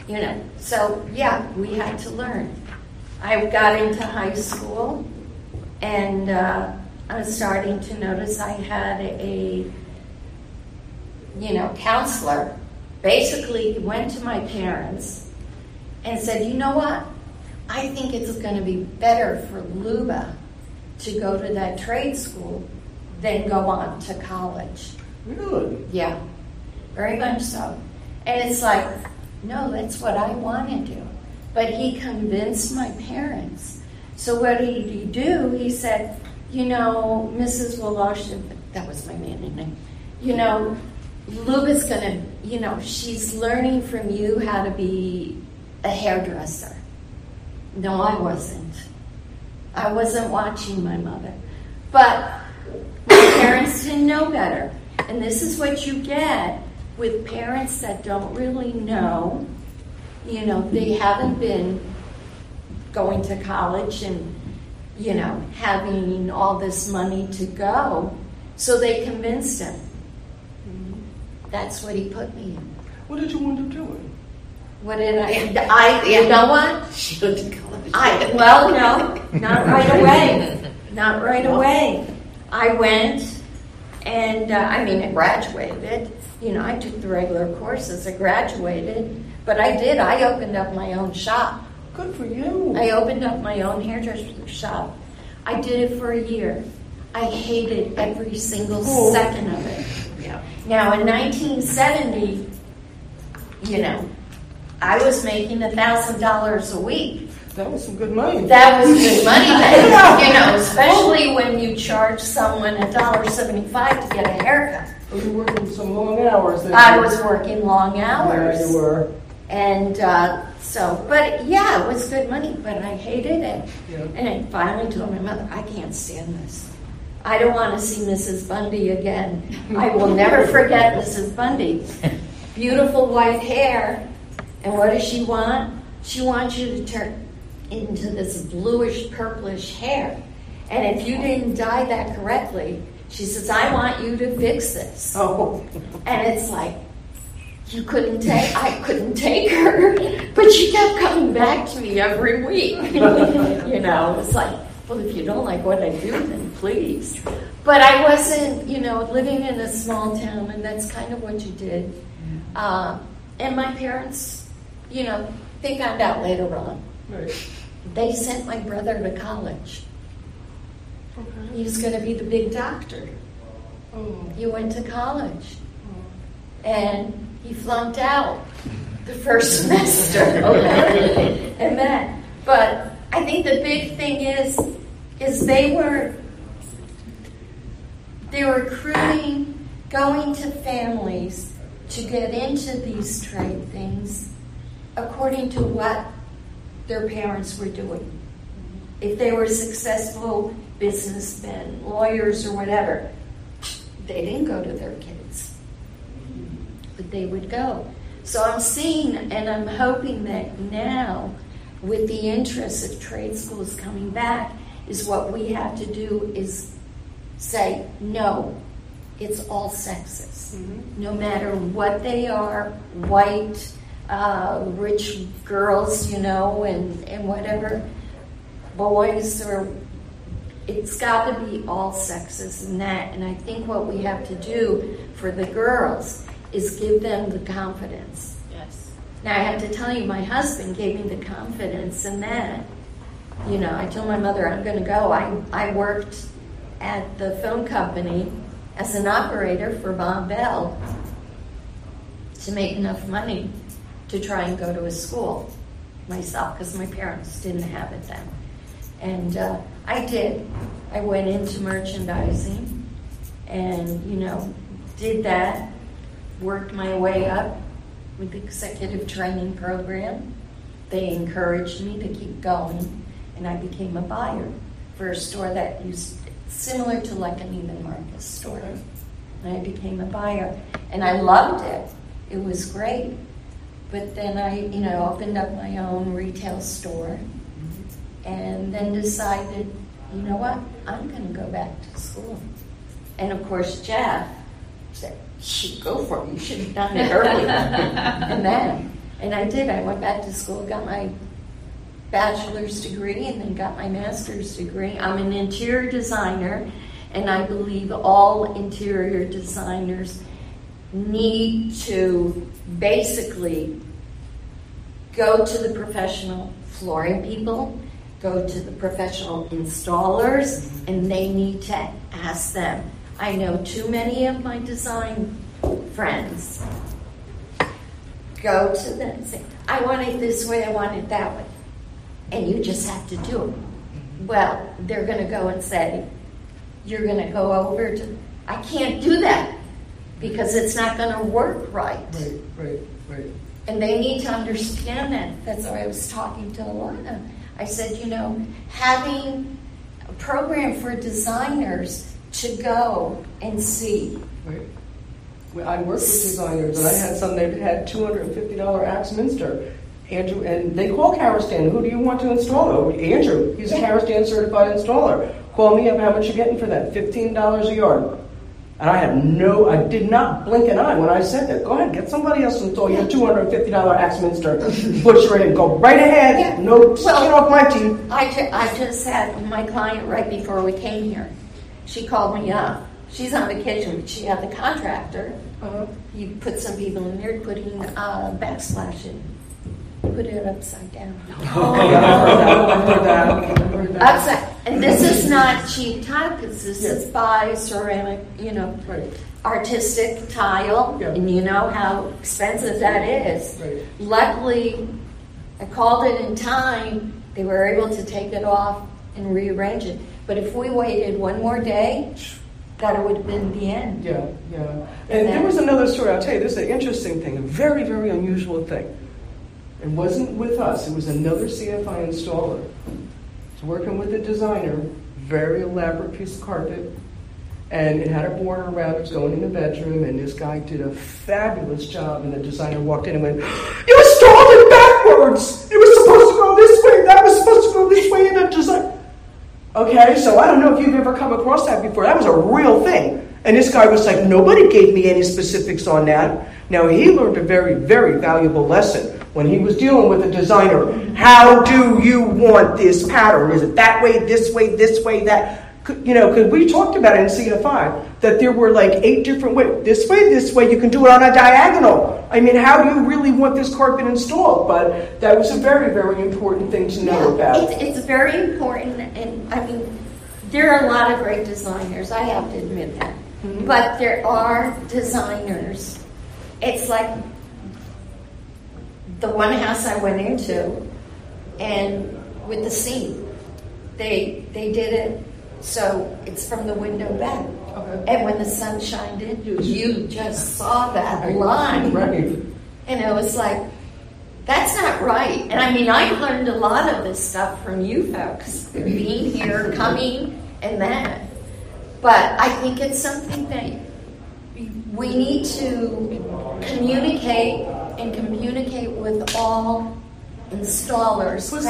You know, so yeah, we had to learn. I got into high school and uh, I was starting to notice I had a, you know, counselor basically went to my parents and said, you know what? I think it's going to be better for Luba to go to that trade school than go on to college. Really? Yeah, very much so. And it's like, no, that's what I want to do. But he convinced my parents. So what did he do? He said, you know, Mrs. Wolosh, that was my maiden name. You know, Luba's gonna, you know, she's learning from you how to be a hairdresser. No, I wasn't. I wasn't watching my mother. But my parents didn't know better. And this is what you get with parents that don't really know. You know, they haven't been going to college and, you know, having all this money to go. So they convinced him. That's what he put me in. What did you wind up doing? What did I? I, you know what? She went to college. I well, no, not right away. Not right away. I went, and uh, I mean, I graduated. You know, I took the regular courses. I graduated, but I did. I opened up my own shop. Good for you. I opened up my own hairdresser shop. I did it for a year. I hated every single Oh. second of it. Yeah. Now, in 1970, you know, I was making a thousand dollars a week. That was some good money. That was good money then, you know, especially when you charge someone a dollar seventy-five to get a haircut. you were working some long hours. Then. I was working long hours. Yeah, you were. And uh, so, but yeah, it was good money, but I hated it. Yeah. And I finally told my mother, I can't stand this. I don't want to see Mrs. Bundy again. I will never forget Mrs. Bundy. Beautiful white hair. And what does she want? She wants you to turn into this bluish purplish hair. And if you didn't dye that correctly, she says, I want you to fix this. Oh. And it's like, you couldn't take, I couldn't take her, but she kept coming back to me every week. you know, it's like, well, if you don't like what I do, then please. But I wasn't, you know, living in a small town, and that's kind of what you did. Uh, and my parents, you know, they found out later on. Right. They sent my brother to college. Okay. He was going to be the big doctor. Oh. He went to college and he flunked out the first semester. Okay. and then, But I think the big thing is, is they were they were recruiting, going to families to get into these trade things according to what their parents were doing. If they were successful businessmen, lawyers, or whatever, they didn't go to their kids, they would go. So I'm seeing and I'm hoping that now, with the interest of trade schools coming back, is what we have to do is say, no, it's all sexes. No matter what they are, white, uh, rich girls, you know, and, and whatever, boys or it's got to be all sexes and that. And I think what we have to do for the girls is give them the confidence. Yes. Now, I have to tell you, my husband gave me the confidence in that. You know, I told my mother I'm going to go. I, I worked at the phone company as an operator for Bob Bell to make enough money to try and go to a school myself because my parents didn't have it then. And uh, I did. I went into merchandising and, you know, did that, worked my way up with the executive training program. They encouraged me to keep going, and I became a buyer for a store that used similar to like an Neiman Marcus store. And I became a buyer, and I loved it. It was great. But then I, you know, opened up my own retail store, and then decided, you know what, I'm going to go back to school. And of course, Jeff said, should go for it. You should have done it earlier. and then, and I did. I went back to school, got my bachelor's degree, and then got my master's degree. I'm an interior designer, and I believe all interior designers need to basically go to the professional flooring people, go to the professional installers, and they need to ask them. I know too many of my design friends go to them and say, I want it this way, I want it that way. And you just have to do it. Well, they're going to go and say, You're going to go over to, I can't do that because it's not going to work right. Right, right, right. And they need to understand that. That's why I was talking to Alana. I said, you know, having a program for designers to go and see. Right. Well, I worked with designers, and I had some that had two hundred and fifty dollar Axminster. Andrew, and they call Karastan. Who do you want to install? Oh, Andrew. He's a Karastan certified installer. Call me up. How much you getting for that? Fifteen dollars a yard. And I had no, I did not blink an eye when I said that. Go ahead, get somebody else to install your two hundred and fifty dollar Axminster. Butcher it and go right ahead. Yeah. No skin off my teeth. I, ju- I just had my client right before we came here. She called me up. She's on vacation, but she had the contractor. Uh-huh. You put some people in there putting uh, backsplash in. Put it upside down. Oh, I heard that. I heard that. I heard that. Upside, and this is not cheap tile because this is by ceramic, you know, Right. artistic tile, Yeah. and you know how expensive that is. Right. Luckily, I called it in time. They were able to take it off and rearrange it. But if we waited one more day, that would have been the end. Yeah, yeah. And there was another story, I'll tell you, this is an interesting thing, a very, very unusual thing. It wasn't with us, it was another CFI installer. It's working with a designer, very elaborate piece of carpet, and it had a border around it, going in the bedroom, and this guy did a fabulous job, and the designer walked in and went, You installed it backwards! It was supposed to go this way, that was supposed to go this way in the design. Okay, so I don't know if you've ever come across that before. That was a real thing. And this guy was like, nobody gave me any specifics on that. Now, he learned a very, very valuable lesson when he was dealing with a designer. How do you want this pattern? Is it that way, this way, this way, that? You know, because we talked about it in CFI that there were like eight different ways. This way, this way, you can do it on a diagonal. I mean, how do you really want this carpet installed? But that was a very, very important thing to know about. It's, it's very important, and I mean, there are a lot of great designers. I have to admit that, Mm-hmm. but there are designers. It's like the one house I went into, and with the seam, they they did it so it's from the window back. Okay. And when the sun shined in, you just saw that line. Right. And it was like, that's not right. And I mean, I learned a lot of this stuff from you folks, being here, coming, and that. But I think it's something that we need to communicate and communicate with all installers, Well, see,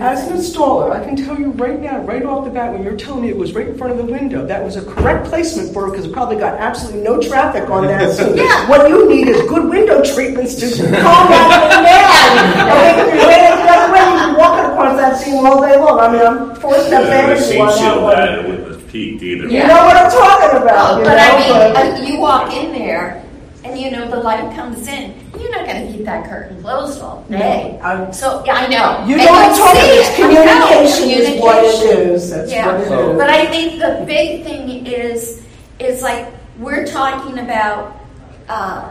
As an installer, I can tell you right now, right off the bat, when you're telling me it was right in front of the window, that was a correct placement for it because it probably got absolutely no traffic on that seam. Yeah. What you need is good window treatments to calm that thing down. And they can be way the other way. You can walk across that seam all day long. I mean, I'm four steps If ahead the of you seat on that shield one. had, it wouldn't have peaked either. You know what I'm talking about, you But know? I mean, but- uh, you walk in there, and you know the light comes in. You're not going to keep that that curtain closed all day. No, I'm- So, yeah, I know. You And know what I'm see talking it. It's communication is what it is. communication. is. That's Yeah. what it So- is. But I think the big thing is, is like, we're talking about, uh,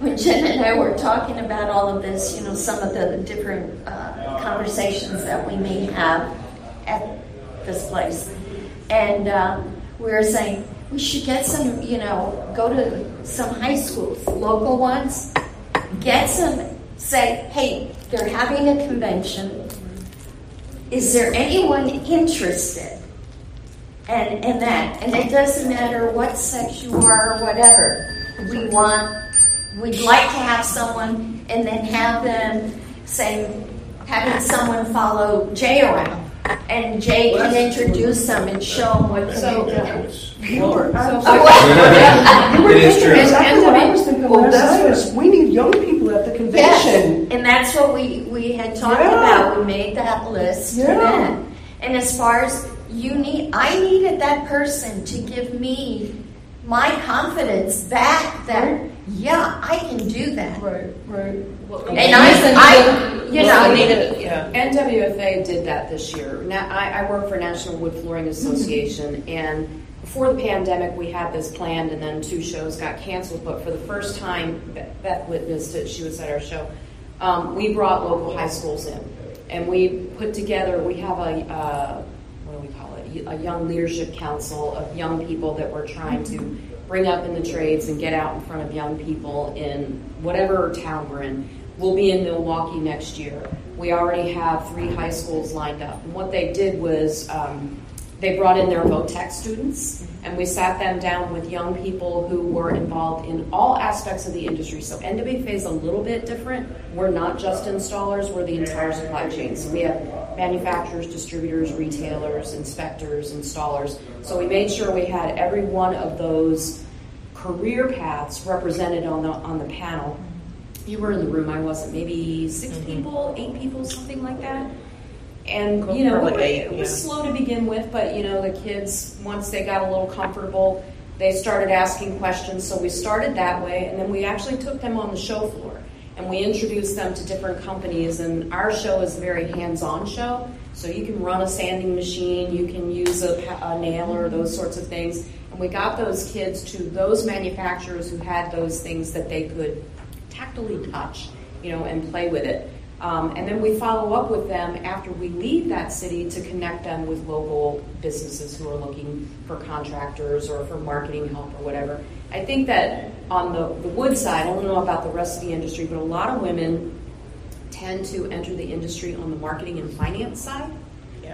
when Jen and I were talking about all of this, you know, some of the different uh, conversations that we may have at this place. And um, we were saying, we should get some, you know, go to some high schools, local ones, get some, say, hey, they're having a convention. Is there anyone interested? and and that and it doesn't matter what sex you are or whatever. We want we'd like to have someone and then have them say having someone follow jay around. And jay can introduce them and show them what So- can be You were- done you were It is thinking true. exactly what I was thinking Well, last that's night is we need young people at the convention. Yes, convention. and that's what we, we had talked Yeah. about. We made that list Yeah. then. And as far as you need, I needed that person to give me my confidence back that, yeah, I can do that. Right, right. And I, I, you know, Yeah. NWFA did that this year. Now, I, I work for National Wood Flooring Association, and before the pandemic, we had this planned, and then two shows got canceled. But for the first time, Beth- Beth witnessed it. She was at our show. Um, we brought local high schools in, and we put together. We have a uh, what do we call it? A young leadership council of young people that we're trying to bring up in the trades and get out in front of young people in whatever town we're in. We'll be in Milwaukee next year. We already have three high schools lined up. And what they did was um, they brought in their VOTEC students and we sat them down with young people who were involved in all aspects of the industry. So NWFA is a little bit different. We're not just installers, we're the entire supply chain. So we have manufacturers, distributors, retailers, inspectors, installers. So we made sure we had every one of those career paths represented on the on the panel. You were in the room, I wasn't. Maybe 6 mm-hmm. people, eight people, something like that. And you know, eight, it was yeah. slow to begin with, but you know, the kids once they got a little comfortable, they started asking questions. So we started that way, and then we actually took them on the show floor and we introduced them to different companies. And our show is a very hands-on show, so you can run a sanding machine, you can use a, a nailer, those sorts of things. And we got those kids to those manufacturers who had those things that they could tactily touch, you know, and play with it. Um, and then we follow up with them after we leave that city to connect them with local businesses who are looking for contractors or for marketing help or whatever. I think that on the, the wood side, I don't know about the rest of the industry, but a lot of women tend to enter the industry on the marketing and finance side.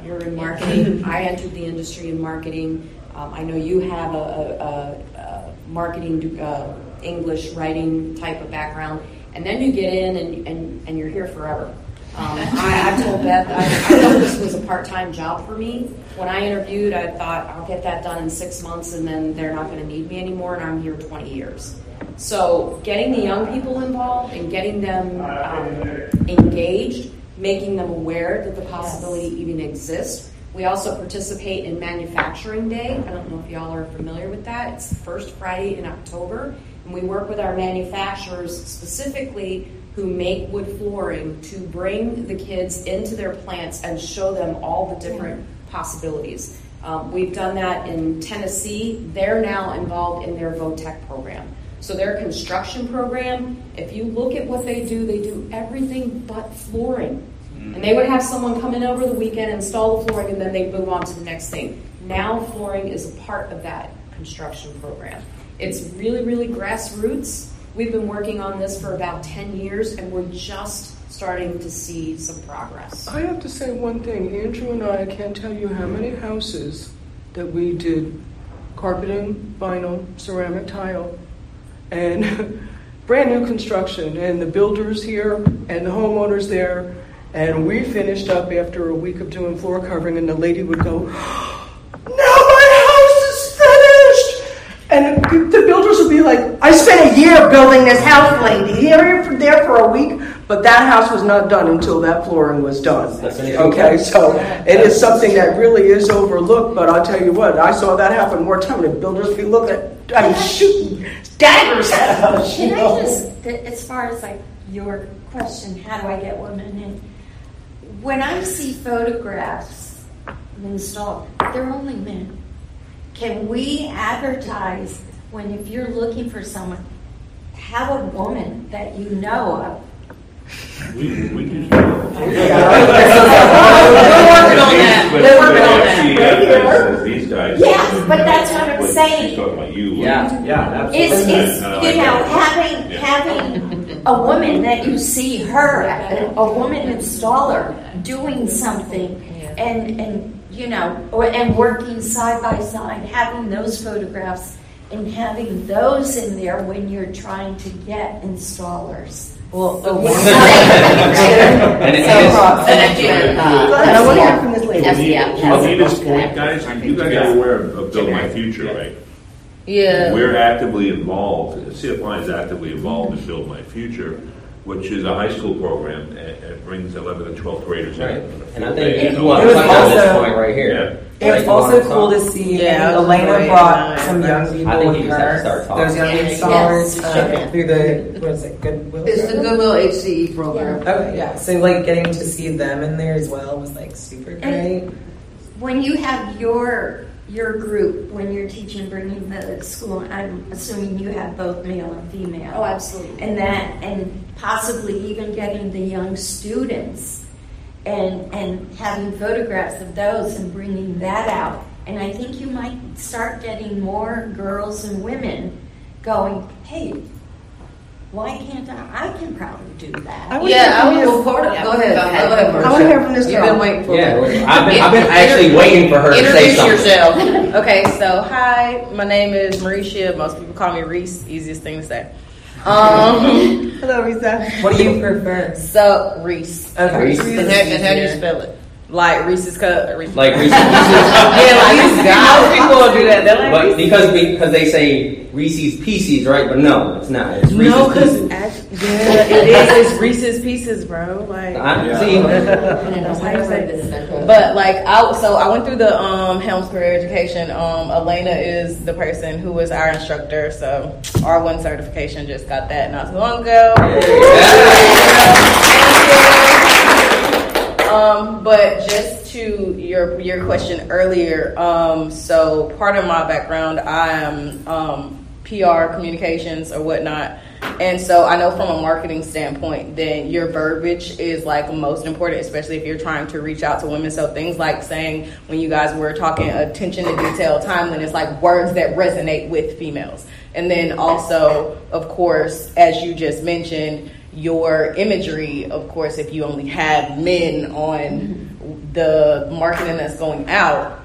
You're in marketing. I entered the industry in marketing. Um, I know you have a, a, a, a marketing, uh, English writing type of background, and then you get in and, and, and you're here forever. Um, I, I told Beth I, I thought this was a part-time job for me. When I interviewed, I thought I'll get that done in six months, and then they're not going to need me anymore, and I'm here 20 years. So, getting the young people involved and getting them um, engaged, making them aware that the possibility even exists. We also participate in Manufacturing Day. I don't know if y'all are familiar with that. It's the first Friday in October, and we work with our manufacturers specifically who make wood flooring to bring the kids into their plants and show them all the different possibilities. Um, we've done that in Tennessee. They're now involved in their VOTEC program. So their construction program, if you look at what they do, they do everything but flooring. And they would have someone come in over the weekend, install the flooring, and then they move on to the next thing. Now flooring is a part of that construction program. It's really, really grassroots. We've been working on this for about 10 years, and we're just starting to see some progress. I have to say one thing. Andrew and I, can't tell you how many houses that we did carpeting, vinyl, ceramic tile, and brand new construction, and the builders here and the homeowners there. And we finished up after a week of doing floor covering, and the lady would go, oh, the builders would be like, I spent a year building this house, lady. Here for there for a week, but that house was not done until that flooring was done. That's an issue. Okay, so it is something that really is overlooked, but I'll tell you what, I saw that happen more time. The builders be looking at, I mean, shooting daggers at us. You Can know? I just, as far as like your question: How do I get women in? When I see photographs of installed, they're only men. Can we advertise when if you're looking for someone, have a woman that you know of We, we do. We're working on that. We're but working on that. These guys. Yes, but that's what I'm saying. She's talking about you. Yeah, yeah, It's, absolutely. it's No, you know, having, Yeah. having a woman that you see her, a, a woman installer doing something and, and, you know, or, and working side by side, having those photographs and having those in there when you're trying to get installers. Well, So- And it So, is- uh, And I want to hear from this lady. SDF. On Nina's point, guys, you guys are aware of of Build My Future, right? Yeah. We're actively involved, CFI is actively involved in Build My Future, which is a high school program, and it brings 11th and 12th graders in. Right. on And I think day. you want It to was touch on this also- point right here. It was Like, you also wanna cool talk? to see Yeah, I Elena waiting brought on some young people I think with you just have to her. start talking. Those young Yes, installers yes, uh, sure. through the what is it, Goodwill? It's the program? Goodwill HCE program. Okay, yeah. So like getting to see them in there as well was like super great. When you have your your group, when you're teaching, bringing the school, I'm assuming you have both male and female. Oh, absolutely. And that, and possibly even getting the young students and and having photographs of those and bringing that out. And I think you might start getting more girls and women going, hey, why can't I? I can probably do that. I wanna Yeah, I hear from was. this- Go ahead. Go ahead. Go ahead. I want to hear from this You've girl. been waiting for Yeah, me. I've been, I've been actually waiting for her to say Introduce something. yourself. okay, so hi, my name is Mareshia. Most people call me Reese. Easiest thing to say. Um, Hello, Risa. What do you prefer? so Reese. Okay. Reese. And how, and how do you spell it? Like Reese's cut. Reese's Like Reese's yeah, like Pieces. most people will do that. They're like But Reese's. because because they say Reese's Pieces, right? But no, it's not. It's Reese's No, because Pieces. yeah, it is. It's Reese's Pieces, bro. Like, I, see, That's how you say it. But like, I so I went through the um, Helms Career Education. Um, Elena is the person who was our instructor. So R one certification just got that not too long ago. Um, but just to your your question earlier, um, so part of my background, I am um, PR communications or whatnot, and so I know from a marketing standpoint, then your verbiage is like most important, especially if you're trying to reach out to women. So things like saying when you guys were talking attention to detail, timeliness, like words that resonate with females, and then also, of course, as you just mentioned your imagery, of course, if you only have men on the marketing that's going out,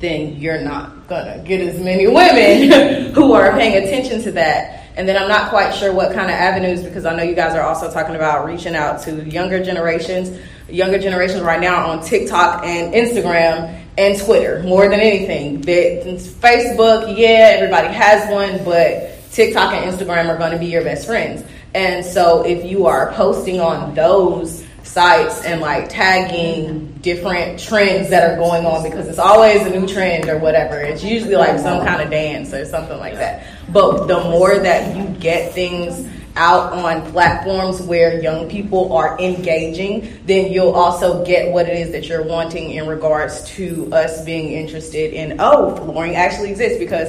then you're not gonna get as many women who are paying attention to that. And then I'm not quite sure what kind of avenues because I know you guys are also talking about reaching out to younger generations. Younger generations right now on TikTok and Instagram and Twitter more than anything. Facebook, yeah, everybody has one, but TikTok and Instagram are going to be your best friends. And so if you are posting on those sites and like tagging different trends that are going on because it's always a new trend or whatever. It's usually like some kind of dance or something like that. But the more that you get things out on platforms where young people are engaging, then you'll also get what it is that you're wanting in regards to us being interested in, oh, flooring actually exists because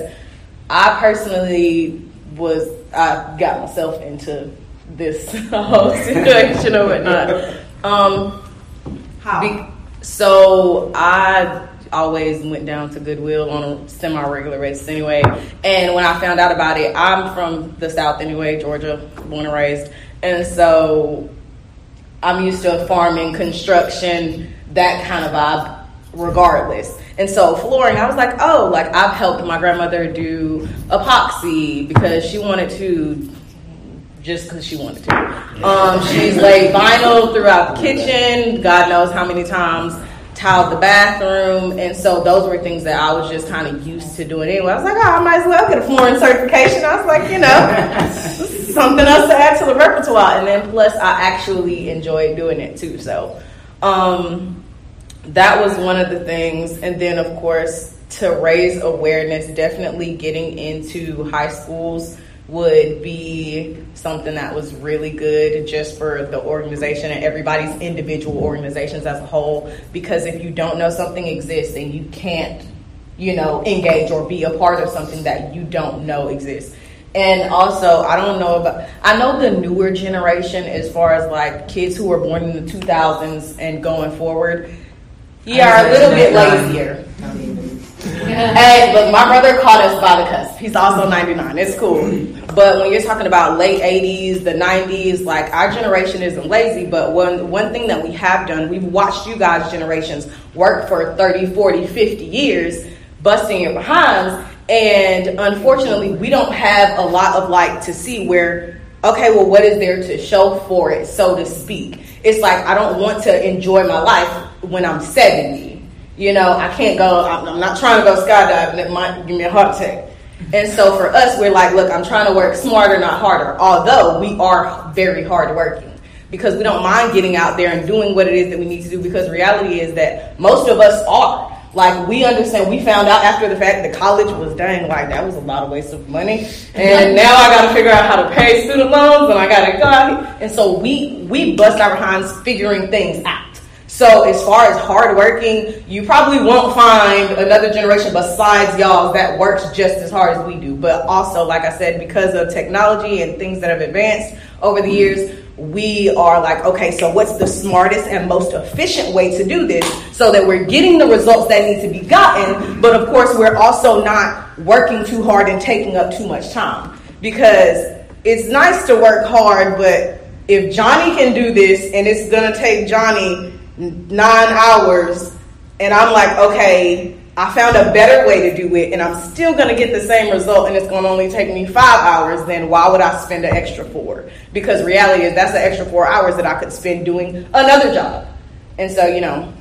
I personally was I got myself into this whole situation or whatnot. Um, How? so I always went down to Goodwill on a semi-regular basis anyway. And when I found out about it, I'm from the South anyway, Georgia, born and raised, and so I'm used to farming, construction, that kind of vibe, regardless. And so flooring, I was like, oh, like I've helped my grandmother do epoxy because she wanted to, just because she wanted to. Um, she's laid vinyl throughout the kitchen. God knows how many times. Tiled the bathroom, and so those were things that I was just kind of used to doing anyway. I was like, oh, I might as well get a flooring certification. I was like, you know, something else to add to the repertoire. And then plus, I actually enjoyed doing it too. So, um, that was one of the things. And then, of course, to raise awareness, definitely getting into high schools would be something that was really good just for the organization and everybody's individual organizations as a whole. Because if you don't know something exists and you can't, you know, engage or be a part of something that you don't know exists. And also, I don't know about, I know the newer generation as far as like kids who were born in the 2000s and going forward, yeah, are a little bit lazier. Hey, but my brother caught us by the cusp. He's also 99. It's cool. But when you're talking about late 80s, the 90s, like our generation isn't lazy, but one, one thing that we have done, we've watched you guys' generations work for 30, 40, 50 years, busting your behinds. And unfortunately, we don't have a lot of like to see where, okay, well, what is there to show for it, so to speak? It's like I don't want to enjoy my life when I'm 70 you know, I can't go, I'm not trying to go skydiving, it might give me a heart attack. And so for us, we're like, look, I'm trying to work smarter, not harder. Although we are very hard working because we don't mind getting out there and doing what it is that we need to do because reality is that most of us are. Like we understand, we found out after the fact that college was dang, like that was a lot of waste of money. And now I gotta figure out how to pay student loans and I gotta go out. And so we, we bust our behinds figuring things out. So as far as hardworking, you probably won't find another generation besides y'all that works just as hard as we do. But also, like I said, because of technology and things that have advanced over the years, we are like, okay, so what's the smartest and most efficient way to do this so that we're getting the results that need to be gotten, but of course we're also not working too hard and taking up too much time. Because it's nice to work hard, but if Johnny can do this and it's gonna take Johnny nine hours, and I'm like, okay, I found a better way to do it, and I'm still going to get the same result, and it's going to only take me five hours, then why would I spend an extra four? Because reality is that's the extra four hours that I could spend doing another job. And so, you know,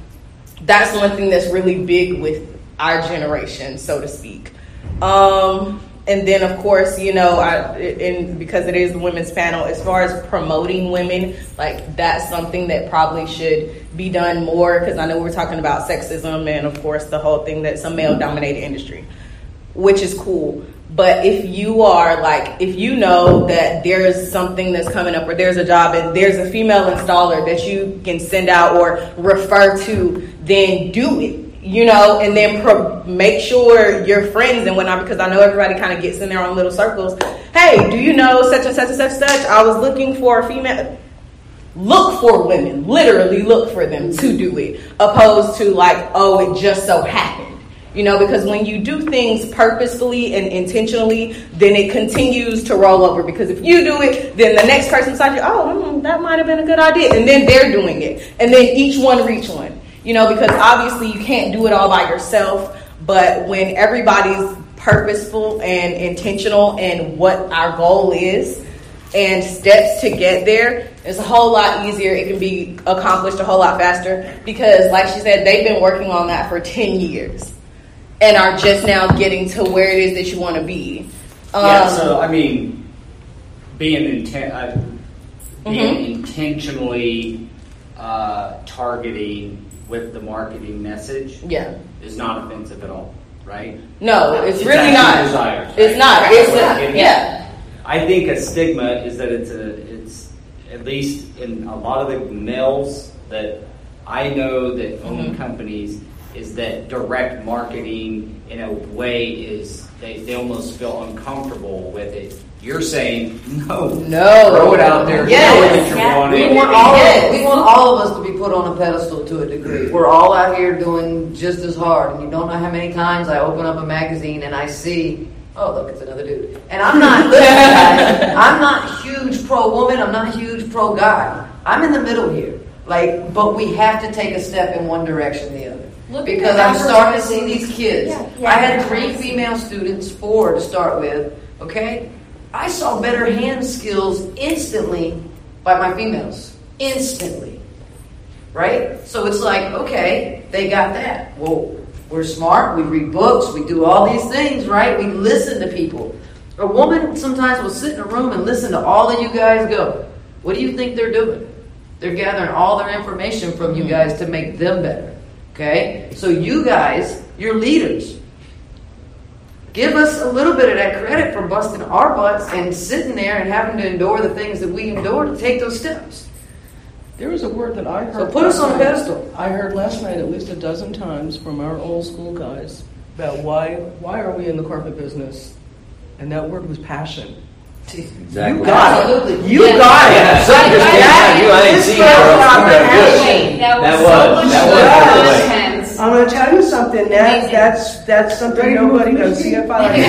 that's one thing that's really big with our generation, so to speak. Um, and then of course you know I, because it is the women's panel as far as promoting women like that's something that probably should be done more because i know we're talking about sexism and of course the whole thing that's a male dominated industry which is cool. But if you are like if you know that there's something that's coming up or there's a job and there's a female installer that you can send out or refer to then do it you know, and then pro- make sure your friends and whatnot, because I know everybody kind of gets in their own little circles. Hey, do you know such and such and such and such? I was looking for a female. Look for women, literally look for them to do it, opposed to like, oh, it just so happened. You know, because when you do things purposefully and intentionally, then it continues to roll over. Because if you do it, then the next person beside you, oh, mm, that might have been a good idea. And then they're doing it. And then each one reach one. You know, because obviously you can't do it all by yourself, but when everybody's purposeful and intentional in what our goal is and steps to get there, it's a whole lot easier. It can be accomplished a whole lot faster because, like she said, they've been working on that for 10 years and are just now getting to where it is that you want to be. Um, yeah, so I mean, being intent, uh, being mm-hmm. intentionally uh, targeting with the marketing message yeah. is not offensive at all, right? No, it's, it's really not. Desires, right? It's not. It's a, yeah. I think a stigma is that it's a it's at least in a lot of the males that I know that own mm-hmm. companies is that direct marketing in a way is they, they almost feel uncomfortable with it you're saying no, no, throw it out there. Yes. We want all yes. of, we want all of us to be put on a pedestal to a degree. We're all out here doing just as hard, and you don't know how many times I open up a magazine and I see. Oh, look, it's another dude. And I'm not, listen, I'm not huge pro woman. I'm not huge pro guy. I'm in the middle here. Like, but we have to take a step in one direction or the other. Look because I'm starting to see these kids. Yeah. Yeah. I had three female students, four to start with. Okay, I saw better hand skills instantly by my females. Instantly. Right? So it's like, okay, they got that. Well, we're smart, we read books, we do all these things, right? We listen to people. A woman sometimes will sit in a room and listen to all of you guys go. What do you think they're doing? They're gathering all their information from you hmm. guys to make them better. Okay? So you guys, you're leaders. Give us a little bit of that credit for busting our butts and sitting there and having to endure the things that we endure to take those steps. There was a word that I heard. So put us on a pedestal. I heard last night at least a dozen times from our old school guys about why why are we in the carpet business, and that word was passion. Exactly. You got Absolutely. it. You got Yeah, it. something just came out of you. I didn't see girl's that. got the That passion. That was, was- so much that was- content. I'm going to tell you something. That that's that's something nobody does. CFI. Like you,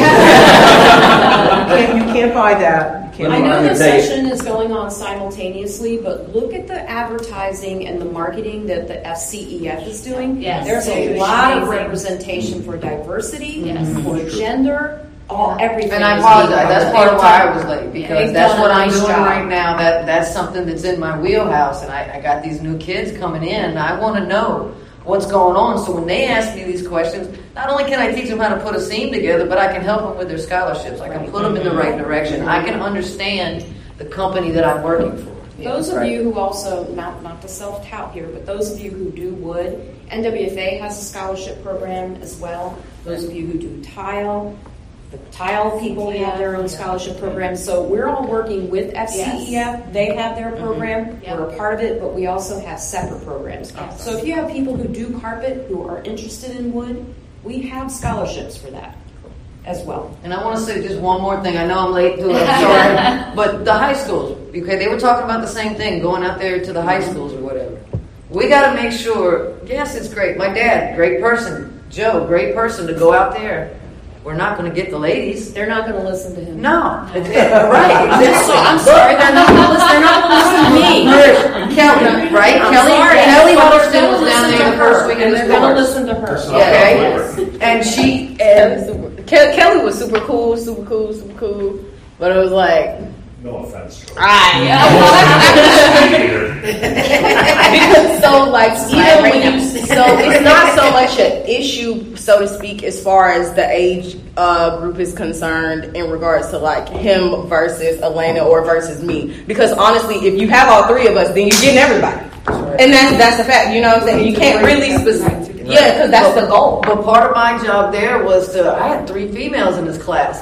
can't, you can't buy that. You can't I buy know the tell session is going on simultaneously, but look at the advertising and the marketing that the FCEF is doing. Yes. There's a lot of representation for diversity, Yes. for gender, all everything. And I apologize. That's part of why I was late because they've that's what a I'm nice doing job. right now. That that's something that's in my wheelhouse, and I, I got these new kids coming in, I want to know what's going on. So when they ask me these questions, not only can I teach them how to put a seam together, but I can help them with their scholarships. I can put them in the right direction. I can understand the company that I'm working for. Those of Right. you who also, not, not to self tout here, but those of you who do wood, NWFA has a scholarship program as well. Those of you who do tile, the tile people have their own scholarship program. So we're all working with FCEF. They have their mm-hmm. program. Yep. We're a part of it, but we also have separate programs. Awesome. So if you have people who do carpet who are interested in wood, we have scholarships for that as well. And I want to say just one more thing. I know I'm late to it. I'm sorry. but the high schools, okay, they were talking about the same thing, going out there to the high schools or whatever. We got to make sure, yes, it's great. My dad, great person. Joe, great person to go out there. We're not going to get the ladies. They're not going to listen to him. No. It's- it- right. I'm exactly. so- I'm sorry, they're not gonna listen- they're not gonna listen to me. Kelly, right? I'm Kelly, sorry, Kelly but Huddleston was gonna down there the first her, week and they're gonna listen to her. Okay. And she, Kelly, super, Ke- Kelly was super cool, super cool, super cool. But it was like, No offense. because so like even when you so it's not so much an issue so to speak as far as the age uh, group is concerned in regards to like him versus Elena or versus me. Because honestly if you have all three of us then you're getting everybody. And that's that's the fact you know what I'm saying? You can't really specific yeah because that's the goal. But part of my job there was to, I had three females in this class.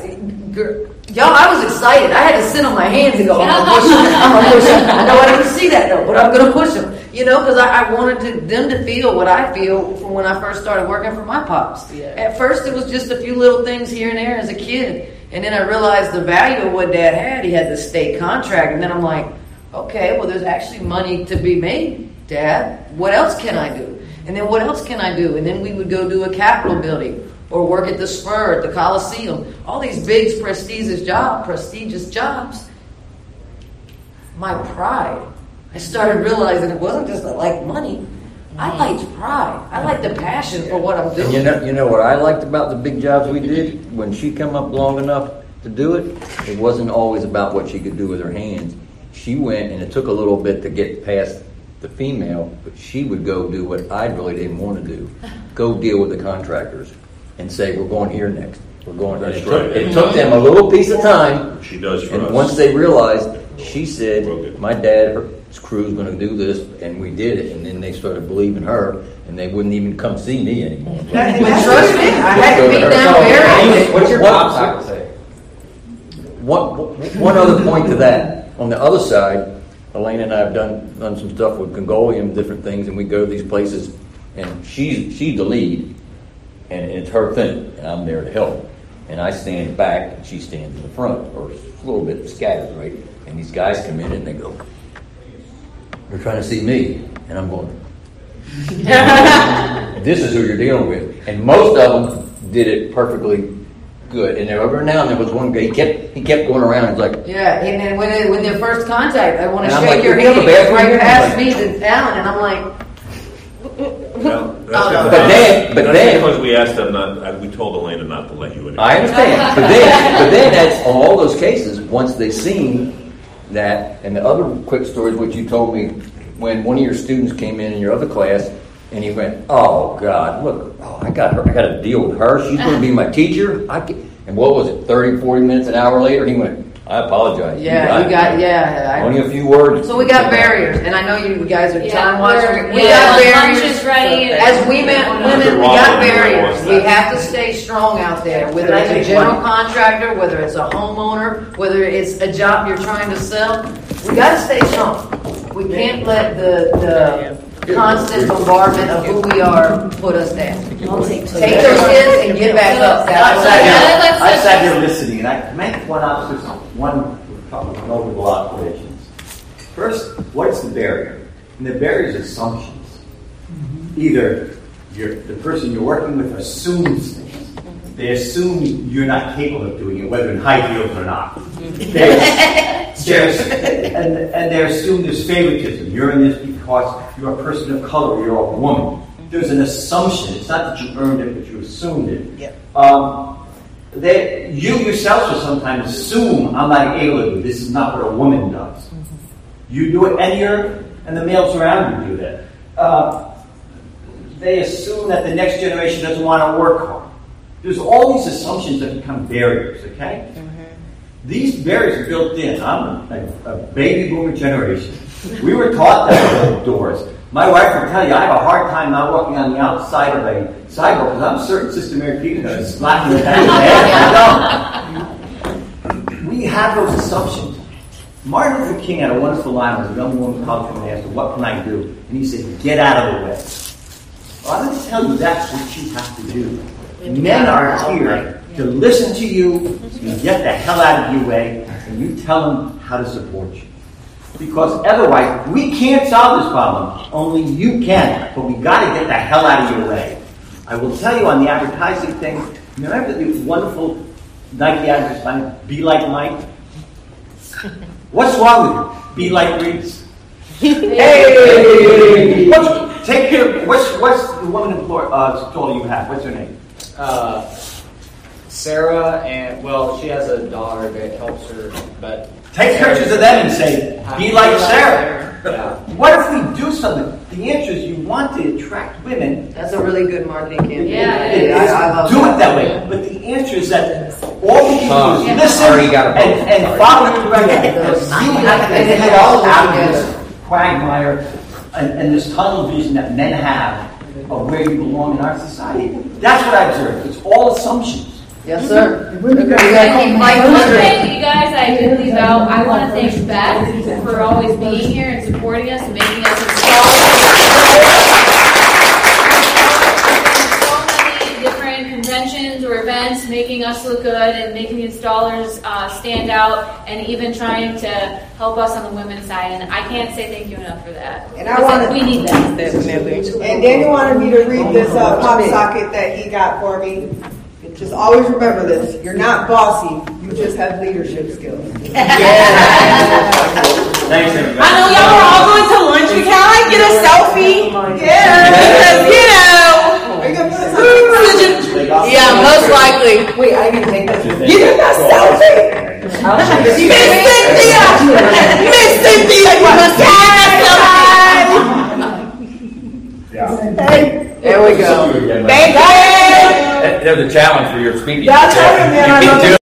Girl, Y'all, I was excited. I had to sit on my hands and go, I'm gonna push them. I'm gonna push them. I know I didn't see that though, but I'm gonna push them. You know, because I, I wanted to, them to feel what I feel from when I first started working for my pops. At first, it was just a few little things here and there as a kid. And then I realized the value of what dad had. He had the state contract. And then I'm like, okay, well, there's actually money to be made, dad. What else can I do? And then what else can I do? And then we would go do a Capitol building or work at the Spur, at the Coliseum. All these big, prestigious job, prestigious jobs. My pride. I started realizing it wasn't just I like money. I mm. liked pride. I liked the passion for what I'm And doing. you know, you know what I liked about the big jobs we did? When she come up long enough to do it, it wasn't always about what she could do with her hands. She went, and it took a little bit to get past the female, but she would go do what I really didn't want to do. Go deal with the contractors and say, we're going here next. We're going. and That's it, took, it took them a little piece of time. She does for And us. once they realized, she said, my dad, her crew's going to do this, and we did it. And then they started believing her, and they wouldn't even come see me anymore. But trust me, I had to beat down barriers. What's your What- pop sock say? One, one other point to that. On the other side, Elaine and I have done done some stuff with Congoleum, different things, and we go to these places, and she's she's the lead, and it's her thing, and I'm there to help. And I stand back, and she stands in the front, or a little bit scattered, right? And these guys come in and they go, "They're trying to see me," and I'm going, "This is who you're dealing with." And most of them did it perfectly good. And every now and then there was one guy. He kept he kept going around. and He's like, Yeah, and then when they, when their first contact, I want to shake like, your "You have a hand right here?" past me to Alan, and I'm like, no. But then- but that's then- because we asked them not. uh, We told Elena not to let you in. I understand. But then, but then that's all those cases. Once they seen that, and the other quick story is what you told me when one of your students came in in your other class, and he went, "Oh God, look, oh, I got her. I got to deal with her. She's going to be my teacher." I can, and what was it? 30, 40 minutes, an hour later, he went, I apologize. Yeah, you got, yeah. I- Only a few words. So we got barriers, and I know you guys are Yeah, time we're- watching. We yeah, got lunch barriers. is ready. As women, women, we got barriers. We have to stay strong out there, whether it's a general contractor, whether it's a homeowner, whether it's a job you're trying to sell. We got to stay strong. We can't let the, the constant bombardment of who we are put us down. Take those kids and get back up. I That's sat here, I sat here listening, and I make one observation, one couple notable observations. First, what's the barrier? And the barrier is assumptions. Either you're, the person you're working with assumes things. They assume you're not capable of doing it, whether in high heels or not. Mm-hmm. They- there's- and, and they assume there's favoritism. You're in this because you're a person of color, you're a woman. There's an assumption. It's not that you earned it, but you assumed it. Um, they, you yourself will sometimes assume I'm not able to do this. is not what a woman does. You do it, and you're and the males around you do that. Uh, they assume that the next generation doesn't want to work hard. There's all these assumptions that become barriers. Okay, these barriers are built in. I'm a, a baby boomer generation. We were taught that with doors. My wife will tell you I have a hard time not walking on the outside of a sidewalk because I'm certain Sister Mary Peter's going to slap me in the back of the head. We have those assumptions. Martin Luther King had a wonderful line when a young woman called him and asked him, What can I do? And he said, Get out of the way. Well, I'm going to tell you that's what you have to do. Men are here to listen to you, you get the hell out of your way, and you tell them how to support you. Because otherwise, we can't solve this problem. Only you can. But we got to get the hell out of your way. I will tell you on the advertising thing. Remember the wonderful Nike advertisement, "Be like Mike." What's wrong with you? Be like Reese. Hey! What's, take care. What's what's the woman in employer uh, told you have? What's her name? Uh, Sarah, and well, she has a daughter that helps her, but Take pictures of them and say, "Be like Sarah." Yeah. What if we do something? The answer is you want to attract women. That's a really good marketing campaign. Yeah, It I, is. I love do it that way. But the answer is that all we Tom, can do is listen already got and, and follow the directions. Those- You have to get all out of this quagmire and, and this tunnel vision that men have of where you belong in our society. That's what I observe. It's all assumptions. Yes, sir. Thank you, Mike. Thank you guys. I did leave out. I want to thank Beth for always being here and supporting us and making us so many different conventions or events, making us look good and making the installers uh, stand out, and even trying to help us on the women's side. And I can't say thank you enough for that. And I wanna- we need that. Definitely. And Daniel wanted me to read this uh, pop socket that he got for me. Just always remember this: you're not bossy. You just have leadership skills. Thanks, everybody. I know y'all were all going to lunch, but can I get a selfie? Yeah. Because, you know. Are you gonna put us on Yeah, most likely. Wait, I can take this. You did that selfie. Miss Cynthia! Miss Cynthia, you must have There we go. Thank you. There's a challenge for your speaking. That's right, man. I love